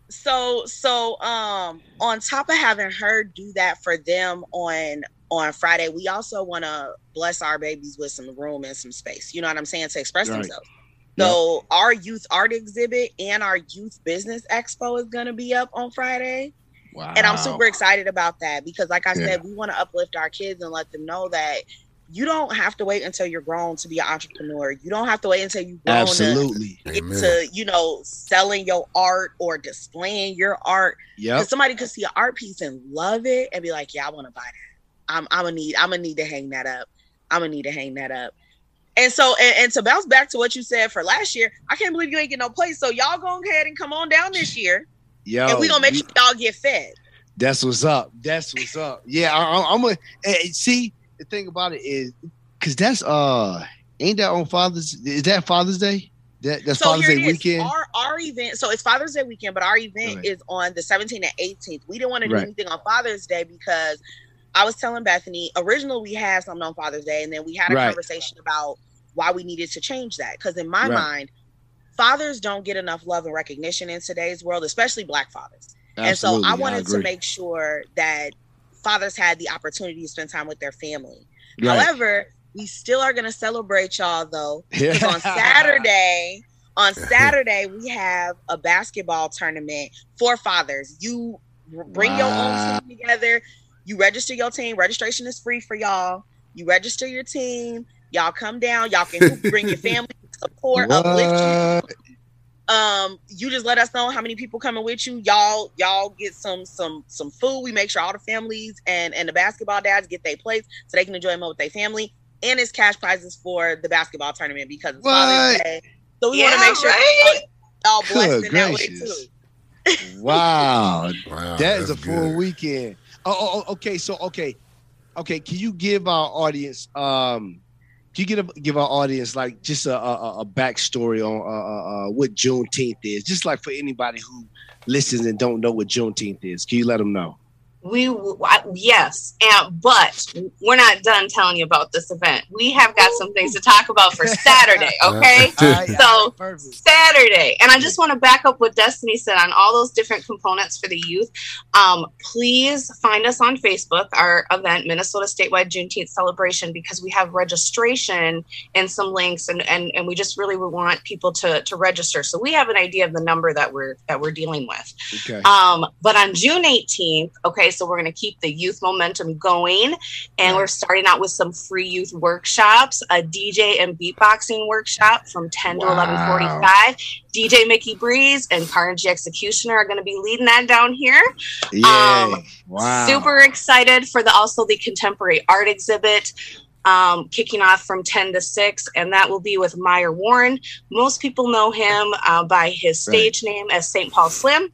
so so um on top of having her do that for them on on friday we also want to bless our babies with some room and some space you know what i'm saying to express Right. themselves so our youth art exhibit and our youth business expo is going to be up on friday Wow. and i'm super excited about that because like i Yeah. said we want to uplift our kids and let them know that you don't have to wait until you're grown to be an entrepreneur you don't have to wait until you've grown to Absolutely. get to you know selling your art or displaying your art Yeah, somebody could see an art piece and love it and be like yeah i want to buy that i'm i'm gonna need i'm gonna need to hang that up i'm gonna need to hang that up and so and, and to bounce back to what you said for last year i can't believe you ain't get no place so y'all go ahead and come on down this year Yo. and we gonna make we- sure y'all get fed That's what's up. That's what's up. Yeah, I, I, I'm gonna eh, see. The thing about it is, because that's uh, ain't that on Father's? Is that Father's Day? That that's so Father's Day weekend. Our our event, so it's Father's Day weekend, but our event Right. is on the 17th and 18th. We didn't want to do Right. anything on Father's Day because I was telling Bethany originally we had something on Father's Day, and then we had a Right. conversation about why we needed to change that. Because in my mind, fathers don't get enough love and recognition in today's world, especially black fathers. And so I wanted to make sure that fathers had the opportunity to spend time with their family. Right. However, we still are going to celebrate y'all though. <laughs> Yeah. On Saturday, on <laughs> Saturday we have a basketball tournament for fathers. You bring your own team together. You register your team. Registration is free for y'all. You register your team. Y'all come down. Y'all can bring your <laughs> family support, uplift you? Um you just let us know how many people coming with you y'all y'all get some some some food we make sure all the families and and the basketball dads get their plates so they can enjoy them with their family and it's cash prizes for the basketball tournament because it's Father's Day. so we want to make sure right? y'all blessed Good in that way too <laughs> Wow, Wow, that is a full good. weekend. Oh, oh, oh, okay. So, okay, okay. Can you give our audience, um, can you give give our audience like just a a, a backstory on uh, uh, uh, what Juneteenth is, just like for anybody who listens and don't know what Juneteenth is? Can you let them know? We I- yes and but we're not done telling you about this event we have got some things to talk about for <laughs> saturday okay <laughs> So- all right, perfect. Saturday. And I just want to back up what Destiny said on all those different components for the youth. Um, please find us on Facebook, our event, Minnesota Statewide Juneteenth Celebration, because we have registration and some links and, and, and we just really would want people to, to register. So we have an idea of the number that we're that we're dealing with. Okay. Um, but on June 18th, okay, so we're going to keep the youth momentum going, and we're starting out with some free youth workshops, a DJ and beatboxing workshop from 10 to Wow. 11:45. DJ Mickey Breeze and Carnage the Executioner are going to be leading that down here. Yeah. um, wow. Super excited for the also the contemporary art exhibit. Um, kicking off from 10 to 6, and that will be with Meyer Warren. Most people know him uh, by his stage name as St. Paul Slim.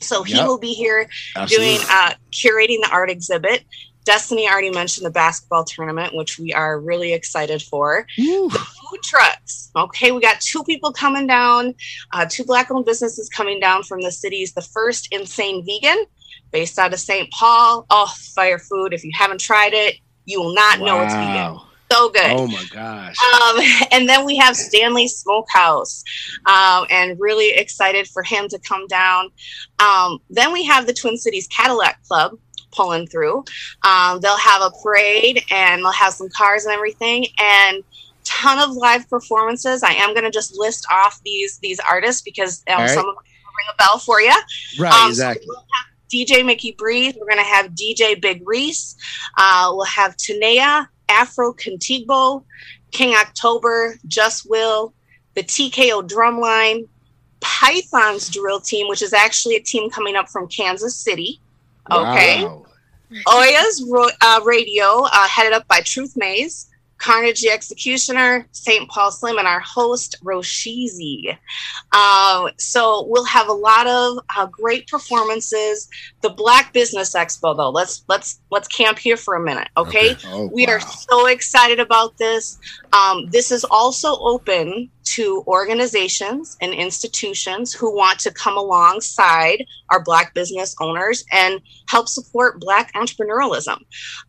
So he Yep. will be here Absolutely. doing uh, curating the art exhibit. Destiny already mentioned the basketball tournament, which we are really excited for. Woo. Food trucks. Okay, we got two people coming down, uh, two black owned businesses coming down from the cities. The first, Insane Vegan, based out of St. Paul. Oh, fire food. If you haven't tried it, you will not know it's vegan. So good. Oh my gosh. Um, <laughs> and then we have Stanley Smokehouse, um, and really excited for him to come down. Um, then we have the Twin Cities Cadillac Club pulling through. Um, they'll have a parade and they'll have some cars and everything, and ton of live performances. I am going to just list off these these artists because um, right. some of them will ring a bell for you. Right. Um, so exactly. we'll have- DJ Mickey Breeze. We're going to have DJ Big Reese. Uh, we'll have Tanea, Afro Contigbo, King October, Just Will, the TKO Drumline, Python's drill team, which is actually a team coming up from Kansas City. Okay. Wow. Oya's ro- uh, radio, uh, headed up by Truth Maze, Carnage the Executioner, St. Paul Slim, and our host, Roshizi. Uh, so we'll have a lot of uh, great performances. The Black Business Expo, though, let's let's let's camp here for a minute, okay? Oh, we are so excited about this. Um, this is also open to organizations and institutions who want to come alongside our Black business owners and help support Black entrepreneurialism.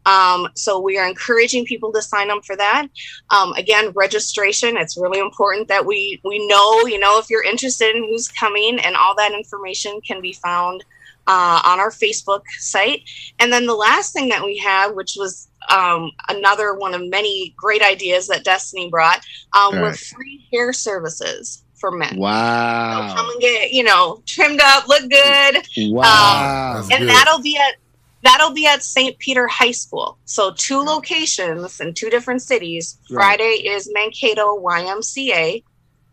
Um, so we are encouraging people to sign up for that. Um, again, registration. It's really important that we we know, you know, if you're interested in who's coming, and all that information can be found uh, on our Facebook site. And then the last thing that we have, which was um, another one of many great ideas that Destiny brought, um, were free hair services for men. So Wow. come and get, you know, trimmed up, look good Wow. That's and good. that'll be at that'll be at St. Peter High School. So two locations in two different cities. Right. Friday is Mankato YMCA,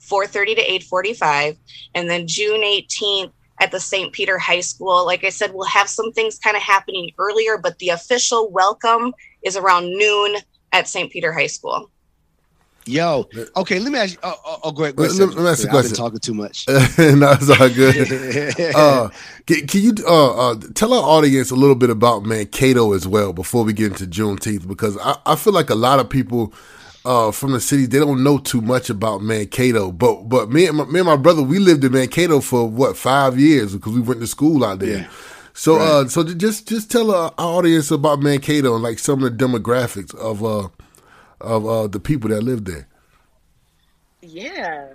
4:30 to 8:45, and then June 18th at the St. Peter High School. Like I said, we'll have some things kind of happening earlier, but the official welcome is around noon at St. Peter High School. Yo. Okay, let me ask you. Oh, oh, oh go ahead. Go Let- ahead let- let me ask you a I've been talking too much. <laughs> no, it's all good. <laughs> uh, can, can you uh, uh, tell our audience a little bit about Mankato as well before we get into Juneteenth? Because I, I feel like a lot of people uh, from the city they don't know too much about Mankato. But but me and my, me and my brother we lived in Mankato for what five years because we went to school out there. Yeah. So uh, so just just tell uh, our audience about Mankato and like some of the demographics of uh of uh, the people that live there. Yeah.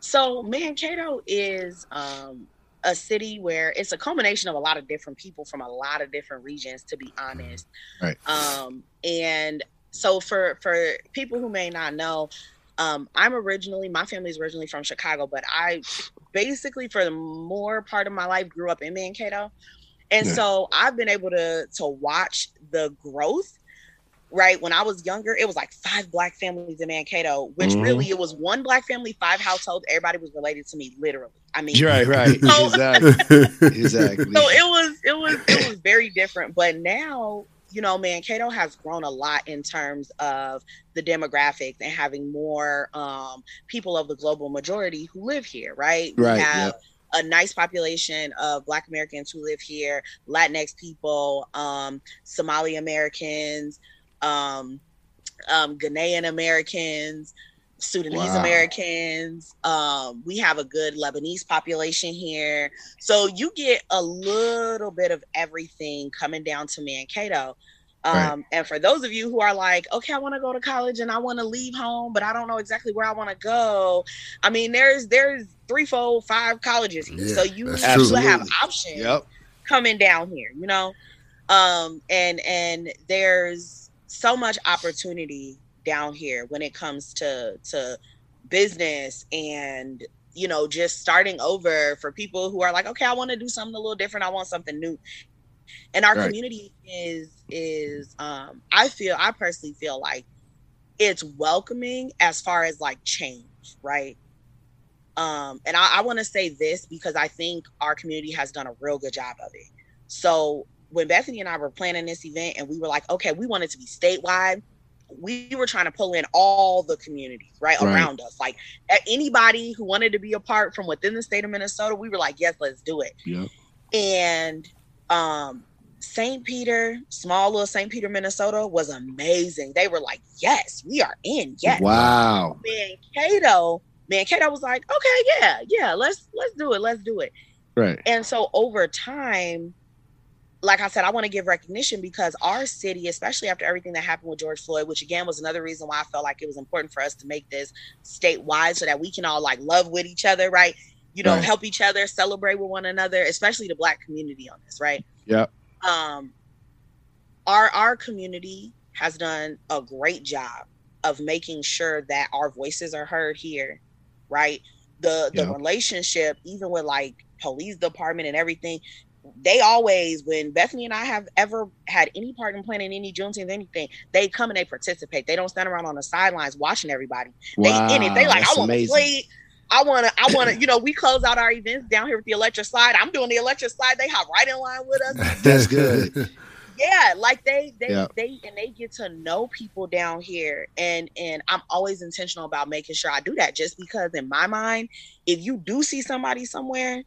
So Mankato is um, a city where it's a culmination of a lot of different people from a lot of different regions, to be honest. Right. Um, and so for for people who may not know, um, I'm originally my family's originally from Chicago, but I basically for the more part of my life grew up in Mankato. And Yeah. so I've been able to to watch the growth right when i was younger it was like five black families in mankato which Mhm. really it was one black family five households everybody was related to me literally i mean Right, right. <laughs> So- exactly. <laughs> Exactly. so it was it was it was very different but now you know mankato has grown a lot in terms of the demographics and having more um people of the global majority who live here right? Right, we have a nice population of black americans who live here latinx people um somali americans um um ghanaian americans Sudanese Wow. Americans. Um, we have a good Lebanese population here. So you get a little bit of everything coming down to Mankato. Um, Right. and for those of you who are like, okay, I want to go to college and I want to leave home, but I don't know exactly where I want to go. I mean, there's there's three, four, five colleges here. Yeah, so you, that's you have Absolutely. options Yep. coming down here you know um and and there's so much opportunity down here when it comes to to business and you know just starting over for people who are like okay i want to do something a little different. I want something new. And our Right. community is is um i feel i personally feel like it's welcoming as far as like change right? Um and i, I want to say this because i think our community has done a real good job of it. So when bethany and i were planning this event and we were like okay we want it to be statewide we were trying to pull in all the communities right, Right. around us like anybody who wanted to be a part from within the state of minnesota we were like yes let's do it Yep. and um St. Peter, small little St. Peter, Minnesota was amazing. They were like, "Yes, we are in." Yes, Wow. Mankato, Mankato was like, "Okay, yeah, yeah, let's let's do it, let's do it." Right. And so over time, like I said, I want to give recognition because our city, especially after everything that happened with George Floyd, which again was another reason why I felt like it was important for us to make this statewide so that we can all like love with each other, right? You know, Right. help each other, celebrate with one another, especially the black community on this, right? Yeah. Um our our community has done a great job of making sure that our voices are heard here, right? The the Yeah. relationship, even with like police department and everything, they always, when Bethany and I have ever had any part in planning any Juneteenth, anything, they come and they participate. They don't stand around on the sidelines watching everybody. Wow, they in it. They like, I want to play. I want to, I want to, you know, we close out our events down here with the electric slide. I'm doing the electric slide. They hop right in line with us. <laughs> That's good. <laughs> yeah like they they Yeah. they and they get to know people down here and and i'm always intentional about making sure i do that just because in my mind if you do see somebody somewhere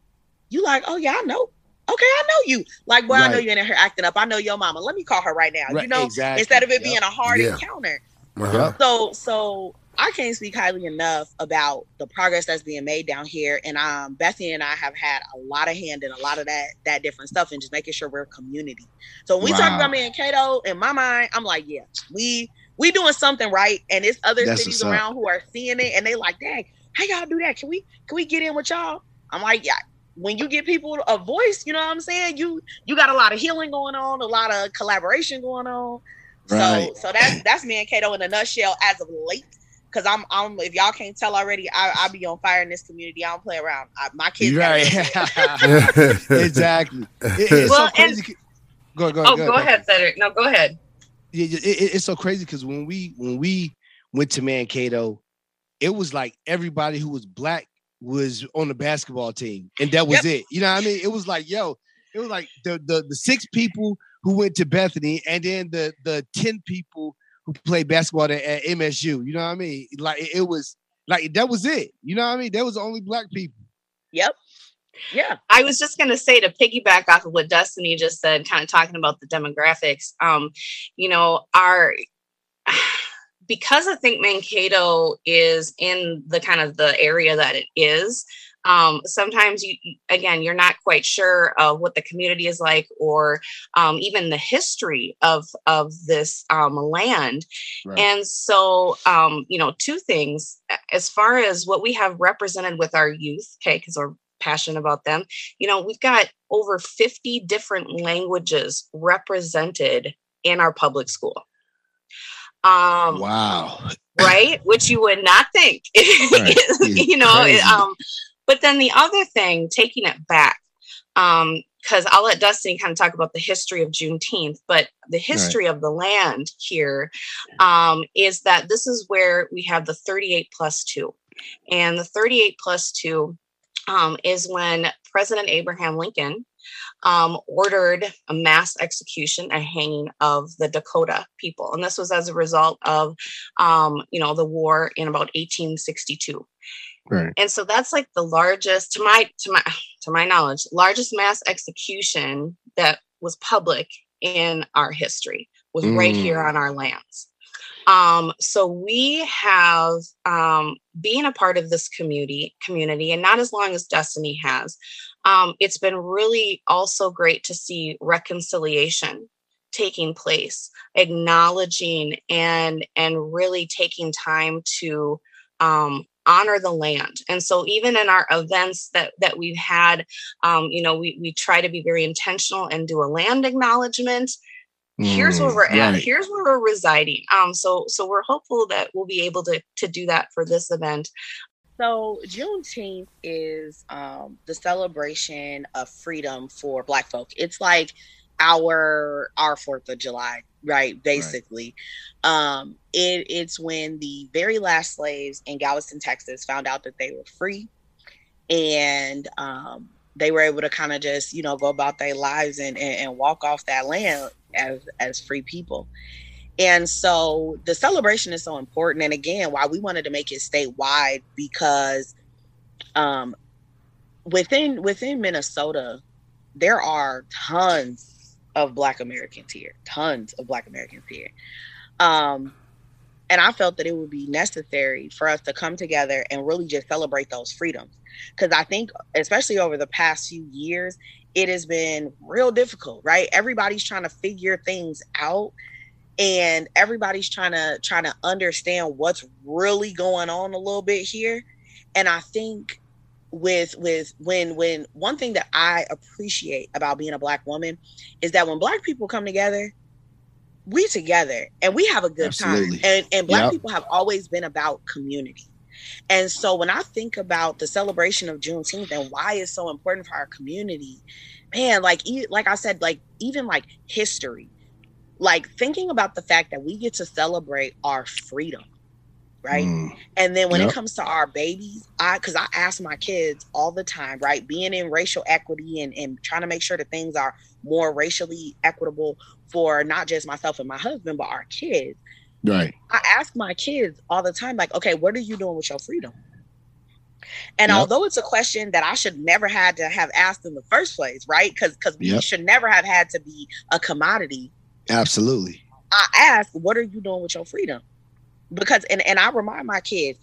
you like oh yeah i know okay i know you like well i know Right. you in here acting up i know your mama let me call her right now you know exactly. instead of it Yep. being a hard Yeah. encounter Uh-huh. so so I can't speak highly enough about the progress that's being made down here. And um Bethany and I have had a lot of hand in a lot of that that different stuff and just making sure we're a community. So when we talk about Mankato, in my mind, I'm like, yeah, we we doing something right. And it's other That's cities around who are seeing it and they like, dang, how y'all do that? Can we can we get in with y'all? I'm like, yeah. When you give people a voice, you know what I'm saying? You you got a lot of healing going on, a lot of collaboration going on. Right. So so that's that's Mankato in a nutshell as of late. Cause I'm I'm if y'all can't tell already, I I be on fire in this community. I don't play around. I, my kids. Right. gotta- <laughs> <laughs> exactly. It- it's Well, so crazy. c- Go, go, Oh, go, go ahead, Cedric. No, go ahead. Yeah, yeah, it- it- it's so crazy because when we when we went to Mankato, it was like everybody who was black was on the basketball team, and that was it. You know what I mean? It was like, yo, it was like the the, the six people who went to Bethany, and then the the ten people who played basketball at, at MSU. You know what I mean? Like it, it was like that was it. You know what I mean? That was the only black people. Yep. Yeah. I was just going to say to piggyback off of what Destiny just said, kind of talking about the demographics. Um, you know, our because I think Mankato is in the kind of the area that it is. Um, sometimes you again you're not quite sure of what the community is like or um, even the history of of this um, land Right. and so, um, you know, two things as far as what we have represented with our youth, okay, because we're passionate about them, you know, we've got over 50 different languages represented in our public school. Um, Wow. right? Which you would not think, <laughs> Right. You know. it, um, but then the other thing, taking it back, um, because I'll let Destiny kind of talk about the history of Juneteenth, but the history of the land here um, is that this is where we have the 38 plus two, and the 38 plus two um, is when President Abraham Lincoln um, ordered a mass execution and hanging of the Dakota people, and this was as a result of, um, you know, the war in about 1862. Right. And so that's like the largest, to my to my to my knowledge, largest mass execution that was public in our history was right here Mm. on our lands. Um, so we have um, being a part of this community community, and not as long as Destiny has. Um, it's been really also great to see reconciliation taking place, acknowledging and and really taking time to um, honor the land. And so even in our events that that we've had, um, you know, we we try to be very intentional and do a land acknowledgement here's where Mm, we're at right. here's where we're residing um so so we're hopeful that we'll be able to to do that for this event So Juneteenth is um, the celebration of freedom for Black folk. It's like our our Fourth of July, right? Basically, um, it it's when the very last slaves in Galveston, Texas, found out that they were free, and um, they were able to kind of just you know go about their lives and, and and walk off that land as as free people. And so the celebration is so important. And again, why we wanted to make it statewide because um within within Minnesota, there are tons of black Americans here. Tons of black Americans here. Um and I felt that it would be necessary for us to come together and really just celebrate those freedoms. Because I think, especially over the past few years, it has been real difficult, right? Everybody's trying to figure things out and everybody's trying to trying to understand what's really going on a little bit here and i think with with when when one thing that i appreciate about being a black woman is that when black people come together we together and we have a good Absolutely. time and and black Yep. people have always been about community And so when I think about the celebration of Juneteenth and why it's so important for our community, man, like like I said, like even like history, like thinking about the fact that we get to celebrate our freedom, right? Mm. And then when Yep. it comes to our babies, I because I ask my kids all the time, right? Being in racial equity and, and trying to make sure that things are more racially equitable for not just myself and my husband, but our kids. Right. I ask my kids all the time, like, okay, what are you doing with your freedom? And Yep. although it's a question that I should never had to have asked in the first place, right? Because because we Yep. should never have had to be a commodity. Absolutely. I ask, what are you doing with your freedom? Because and, and I remind my kids,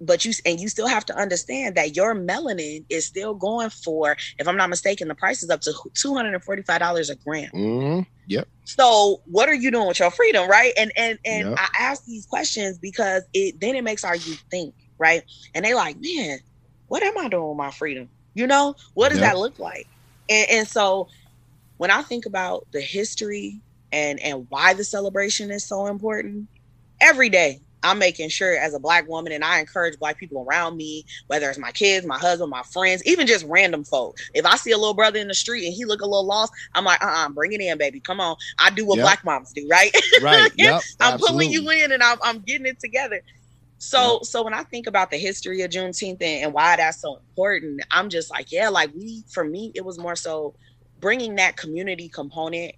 but you and you still have to understand that your melanin is still going for, if I'm not mistaken, the price is up to two hundred and forty five dollars a gram. hmm Yep. So what are you doing with your freedom, right? And and and Yep. I ask these questions because it then it makes our youth think, right? And they like, man, what am I doing with my freedom? You know, what does Yep. that look like? And, and so when I think about the history and and why the celebration is so important, every day I'm making sure as a black woman, and I encourage black people around me, whether it's my kids, my husband, my friends, even just random folk. If I see a little brother in the street and he look a little lost, I'm like, uh-uh, bring it in, baby. Come on. I do what Yep. black moms do, right? Right. <laughs> Yep. I'm pulling you in and I'm, I'm getting it together. So, so when I think about the history of Juneteenth and, and why that's so important, I'm just like, yeah, like we, for me, it was more so bringing that community component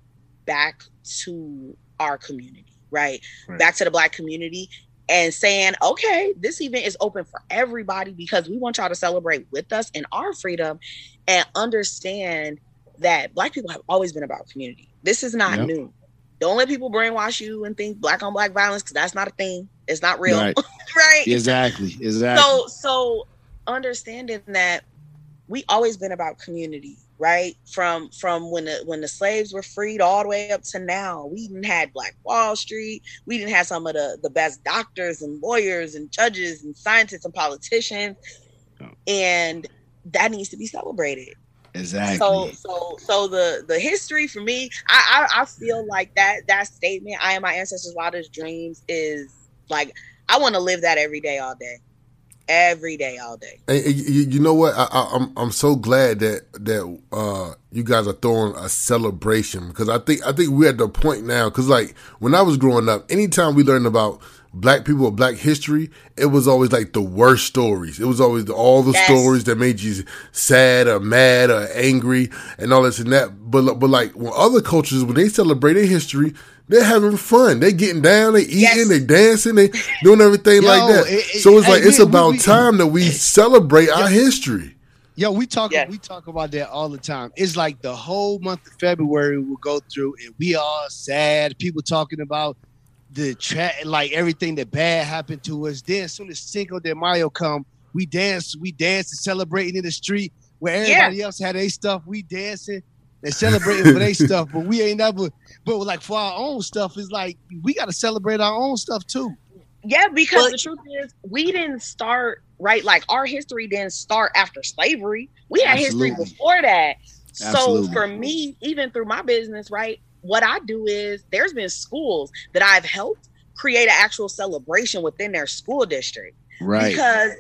back to our community, right? Right. Back to the black community and saying, okay, this event is open for everybody because we want y'all to celebrate with us in our freedom and understand that black people have always been about community. This is not Yep. new. Don't let people brainwash you and think black on black violence because that's not a thing. It's not real. Right. <laughs> right? Exactly. Exactly. So so understanding that we always been about community, right? From from when the when the slaves were freed all the way up to now. We didn't had Black Wall Street. We didn't have some of the the best doctors and lawyers and judges and scientists and politicians. Oh. And that needs to be celebrated. exactly. So so so the the history for me, I, I I feel like that that statement, I am my ancestors' wildest dreams, is like I want to live that every day, all day, every day, all day. And, and you, you know what? I, I, I'm I'm so glad that that uh, you guys are throwing a celebration because I think I think we're at the point now because like when I was growing up, anytime we learned about black people or black history, it was always like the worst stories. It was always all the Yes. stories that made you sad or mad or angry and all this and that. But but like when other cultures when they celebrate their history. They're having fun. They're getting down. They eating. Yes. They dancing. They doing everything Yo, like that. it- it- so it's hey, like it's we- we- about we- time that we celebrate our history. Yo, we talk Yes. we talk about that all the time. It's like the whole month of February will go through and we all sad. People talking about the tra- like everything that bad happened to us. Then as soon as Cinco de Mayo come, we dance, we dance and celebrating in the street where Yeah. everybody else had their stuff. We dancing and celebrating for their <laughs> stuff, but we ain't never. But like for our own stuff, it's like we got to celebrate our own stuff too. Yeah, because Well- the truth is, we didn't start right. Like our history didn't start after slavery. We had history before that. Absolutely. So for me, even through my business, right, what I do is there's been schools that I've helped create an actual celebration within their school district Right. because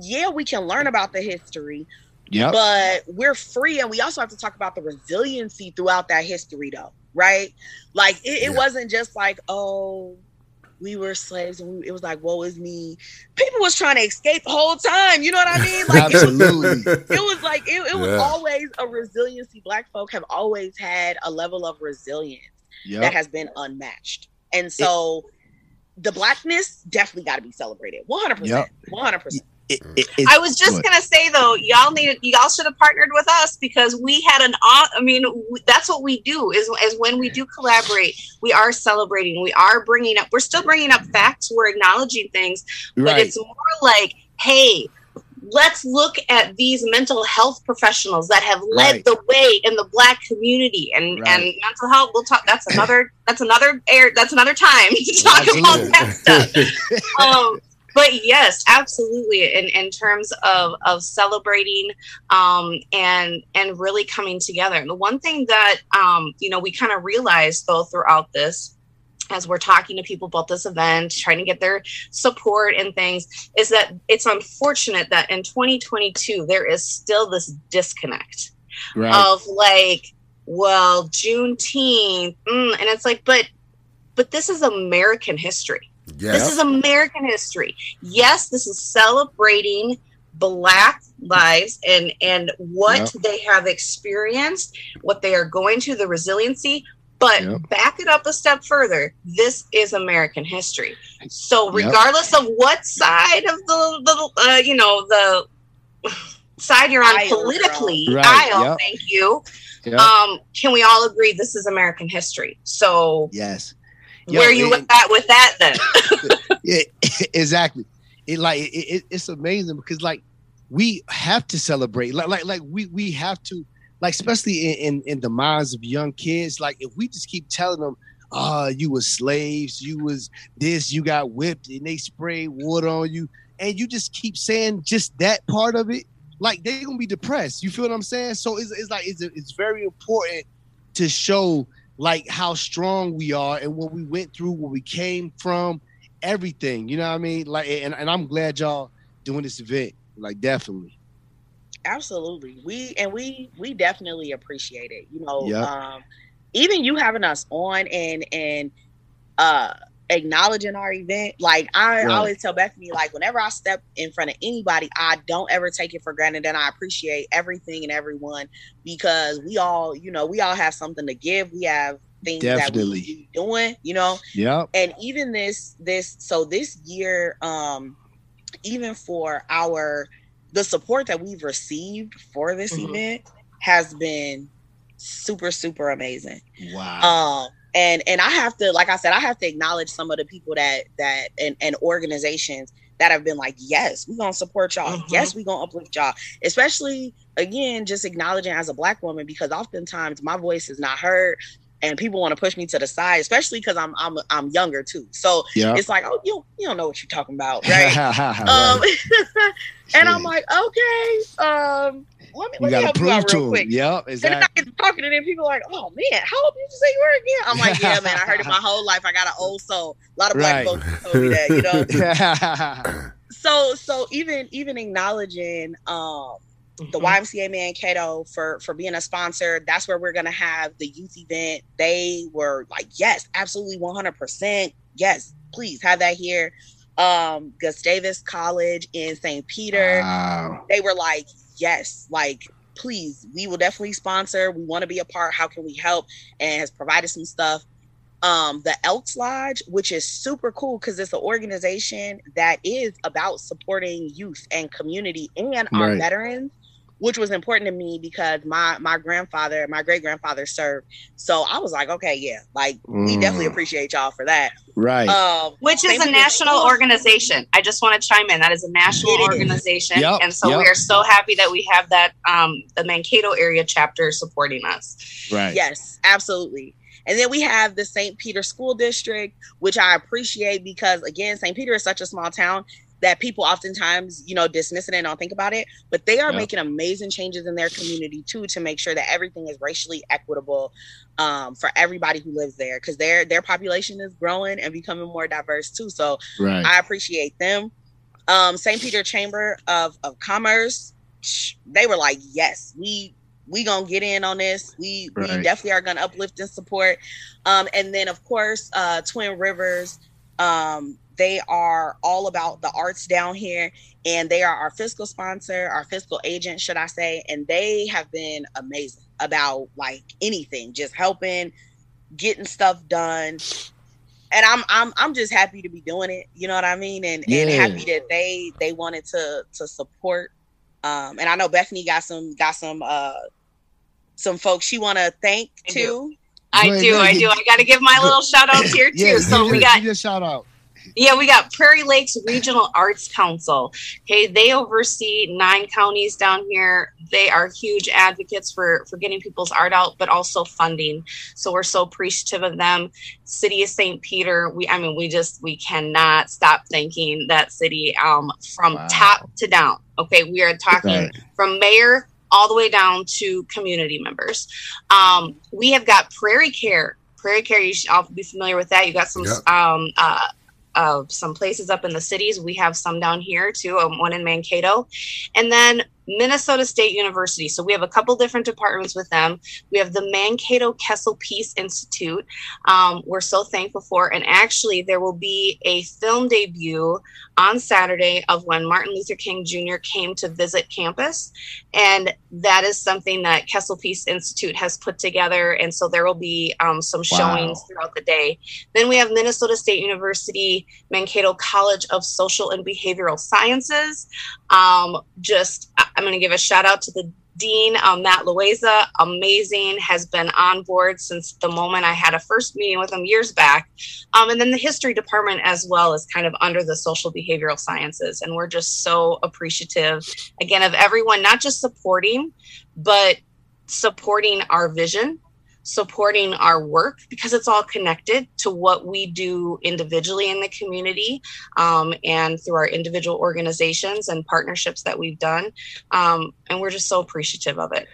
yeah, we can learn about the history, Yeah. but we're free and we also have to talk about the resiliency throughout that history though right like it, it Yeah. wasn't just like oh we were slaves and we, it was like woe is me. People was trying to escape the whole time you know what i mean? Like it, Absolutely. <laughs> it was like it, it was Yeah. always a resiliency. Black folk have always had a level of resilience that has been unmatched. And so the blackness definitely got to be celebrated. 100% Yep. 100% It- it- it- I was just Good. gonna say though, y'all need y'all should have partnered with us because we had an. I mean, that's what we do. Is is when we do collaborate, we are celebrating. We are bringing up. We're still bringing up facts. We're acknowledging things, but right. it's more like, hey, let's look at these mental health professionals that have led Right. the way in the black community and Right. and mental health. We'll talk. That's another. That's another air. That's another time to talk about that stuff <laughs> um, but yes, absolutely. In in terms of of celebrating um, and and really coming together. And the one thing that um, you know we kind of realized though throughout this as we're talking to people about this event, trying to get their support and things, is that it's unfortunate that in 2022 there is still this disconnect Right. of like, well, Juneteenth, mm, and it's like, but but this is American history. Yeah. This is American history. Yes, this is celebrating black lives and and what Yep. they have experienced, what they are going to, the resiliency. But Yep. back it up a step further. This is American history. So Yep. regardless of what side of the, the uh, you know the side you're on Aisle politically, Right, aisle, yep. thank you. Yep. Um, can we all agree this is American history? So yes. Yo, where you it- at with that then? <laughs> yeah, <laughs> exactly. It like it, it, it's amazing because like we have to celebrate. Like like like we we have to like especially in, in in the minds of young kids. Like if we just keep telling them, "Ah, you were slaves, you was this, you got whipped, and they sprayed water on you," and you just keep saying just that part of it, like they're gonna be depressed. You feel what I'm saying? So it's, it's like it's it's very important to show like how strong we are and what we went through, where we came from, everything. You know what I mean? Like, and, and I'm glad y'all doing this event. Like, definitely. Absolutely. We and we we definitely appreciate it. You know, Yep. um even you having us on and and uh acknowledging our event. Like I Right. always tell Bethany, like whenever I step in front of anybody, I don't ever take it for granted and I appreciate everything and everyone because we all, you know, we all have something to give. We have things that Definitely. we doing, you know Yeah. and even this this so this year um even for our the support that we've received for this Mhm. event has been super super amazing Wow. um and and i have to like i said i have to acknowledge some of the people that that and, and organizations that have been like yes we're gonna support y'all. Mhm. yes we're gonna uplift y'all. Especially again just acknowledging as a black woman because oftentimes my voice is not heard and people want to push me to the side especially because i'm i'm i'm younger too so Yep. it's like oh you you don't know what you're talking about right <laughs> Right. um <laughs> and i'm like okay um let me you let me help you prove out to real them. quick Yep. and then I Exactly. get talking to them, people are like, "Oh man, how old did you say you were again?" I'm like, "Yeah, man, I heard it my whole life. I got an old soul. A lot of black Right. folks told me that, you know." <laughs> So, so even even acknowledging um the Mhm. YMCA Mankato for for being a sponsor. That's where we're gonna have the youth event. They were like, "Yes, absolutely, 100 percent. Yes, please have that here." Um, Gustavus College in St. Peter Wow. they were like, yes, like please, we will definitely sponsor. We want to be a part. How can we help? And has provided some stuff. Um, the Elks Lodge, which is super cool because it's an organization that is about supporting youth and community and our Right. veterans, which was important to me because my my grandfather, my great grandfather served. So I was like, okay, yeah, like we definitely Mm. appreciate y'all for that. Right. Um, Which is a national School- organization. I just want to chime in. That is a national It is. organization. Yep, And so yep. we are so happy that we have that um the Mankato area chapter supporting us. right. Yes, absolutely. And then we have the St. Peter School District, which I appreciate because again, St. Peter is such a small town that people oftentimes, you know, dismiss it and don't think about it. But they are Yeah. making amazing changes in their community too to make sure that everything is racially equitable um, for everybody who lives there because their their population is growing and becoming more diverse too. So Right. I appreciate them. Um, St. Peter Chamber of, of Commerce, they were like, yes, we we gonna get in on this. We we definitely are gonna uplift and support. Um, and then of course, uh, Twin Rivers, um, they are all about the arts down here, and they are our fiscal sponsor, our fiscal agent, should I say, and they have been amazing about like anything, just helping, getting stuff done and I'm I'm I'm just happy to be doing it. You know what I mean? And and happy that they they wanted to to support. Um, and I know Bethany got some got some uh some folks she want to thank too. I do, I do. I got to give my little shout outs here too. Yeah. so give we got give it a shout out. Yeah, we got Prairie Lakes Regional Arts Council. Okay, they oversee nine counties down here. They are huge advocates for for getting people's art out, but also funding. So we're so appreciative of them. City of St. Peter, we I mean we just we cannot stop thanking that city um from Wow. top to down. Okay, we are talking Right. from mayor all the way down to community members. Um, we have got Prairie Care. Prairie Care, you should all be familiar with that. You got some Yep. um, uh, uh, some places up in the cities. We have some down here too, um, one in Mankato. And then Minnesota State University. So we have a couple different departments with them. We have the Mankato Kessel Peace Institute. Um, we're so thankful for. And actually, there will be a film debut on Saturday of when Martin Luther King Jr. came to visit campus. And that is something that Kessel Peace Institute has put together. And so there will be um, some Wow. showings throughout the day. Then we have Minnesota State University, Mankato College of Social and Behavioral Sciences. Um, just, I'm going to give a shout out to the dean, um, Matt Loayza, amazing, has been on board since the moment I had a first meeting with him years back. Um, and then the history department as well is kind of under the social behavioral sciences. And we're just so appreciative, again, of everyone, not just supporting, but supporting our vision supporting our work because it's all connected to what we do individually in the community um, and through our individual organizations and partnerships that we've done. Um, and we're just so appreciative of it.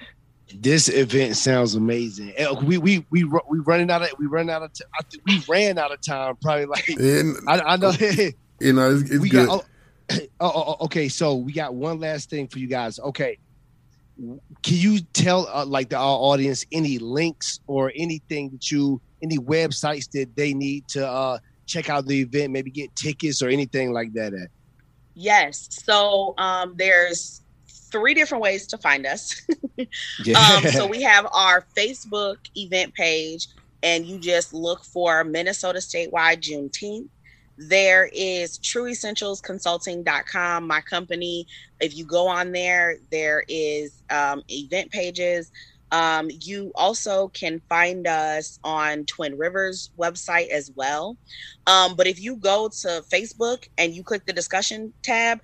This event sounds amazing. Eh, We we we we running out of we run out of t- I think we ran out of time. Probably like And I, I know. <laughs> <laughs> you know, it's, it's we good. got oh, <clears throat> oh, oh, oh, okay. So we got one last thing for you guys. Okay, can you tell uh, like the, our audience any links or anything that you any websites that they need to uh, check out the event, maybe get tickets or anything like that? At Yes. So um, there's three different ways to find us. <laughs> yeah. um, so we have our Facebook event page, and you just look for Minnesota Statewide Juneteenth. There is trueessentialsconsulting.com, my company. If you go on there, there is um, event pages. Um, you also can find us on Twin Rivers website as well. Um, but if you go to Facebook and you click the discussion tab,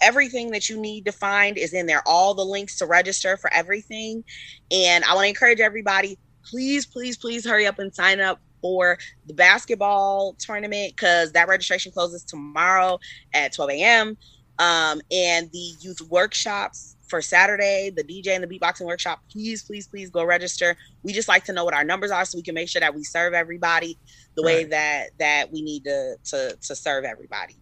everything that you need to find is in there. All the links to register for everything. And I want to encourage everybody, please, please, please hurry up and sign up for the basketball tournament because that registration closes tomorrow at 12 a.m. Um, and the youth workshops for Saturday, the DJ and the beatboxing workshop, please, please, please go register. We just like to know what our numbers are so we can make sure that we serve everybody the way that that we need to to to serve everybody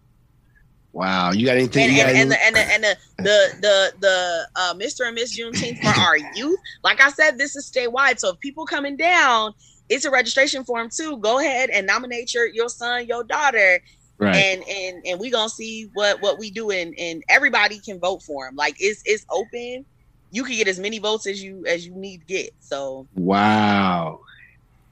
wow, you got anything? and, you got and, and, the, and the and the the the, the uh, Mr. and Miss Juneteenth for our youth. Like I said, this is statewide. So if people coming down, it's a registration form too. Go ahead and nominate your your son, your daughter, right. and and and we gonna see what what we do. And and everybody can vote for him. Like it's it's open. You can get as many votes as you as you need to get. So wow.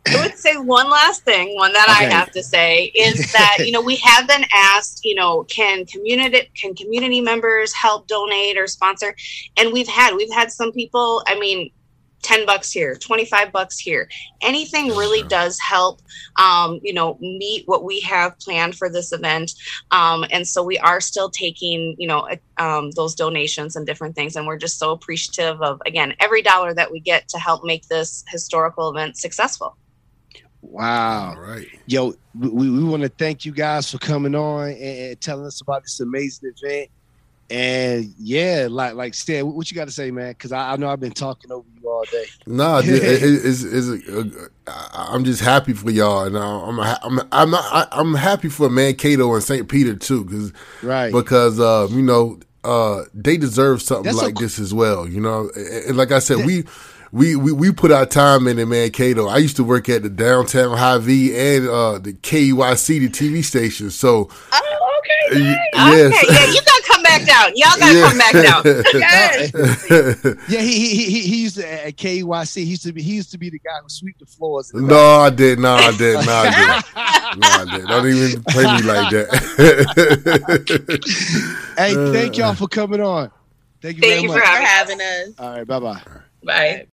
I would say one last thing, one that I have to say is that you know we have been asked, you know, can community can community members help donate or sponsor? And we've had we've had some people. I mean, ten bucks here, twenty five bucks here. Anything really does help. Um, you know, meet what we have planned for this event. Um, and so we are still taking, you know, um, those donations and different things. And we're just so appreciative of again every dollar that we get to help make this historical event successful. Wow. All right. Yo, we, we want to thank you guys for coming on and, and telling us about this amazing event. And yeah, like like said, what you got to say, man? Because I, I know I've been talking over you all day. No, it, it, it's, it's a, I- I'm just happy for y'all, and I'm a, I'm a, I'm not, I, I'm happy for Mankato and St. Peter too, because Right. because uh, you know uh, they deserve something That's like so- this as well. You know, and, and like I said, we. We, we we put our time in in Mankato. I used to work at the downtown Hy-Vee and uh, the KEYC, the TV station. So oh okay. y- Okay, yeah, you gotta come back down. Y'all gotta come back down. <laughs> Yes. Yeah, he he he, he used to at KYC. He used to be he used to be the guy who sweep the floors. the no, I did. No, I did. <laughs> No, I did. No, I did. Don't even play me like that. <laughs> Hey, thank y'all for coming on. Thank you Thank very you much. for for having us. having us. All right, bye bye. Bye.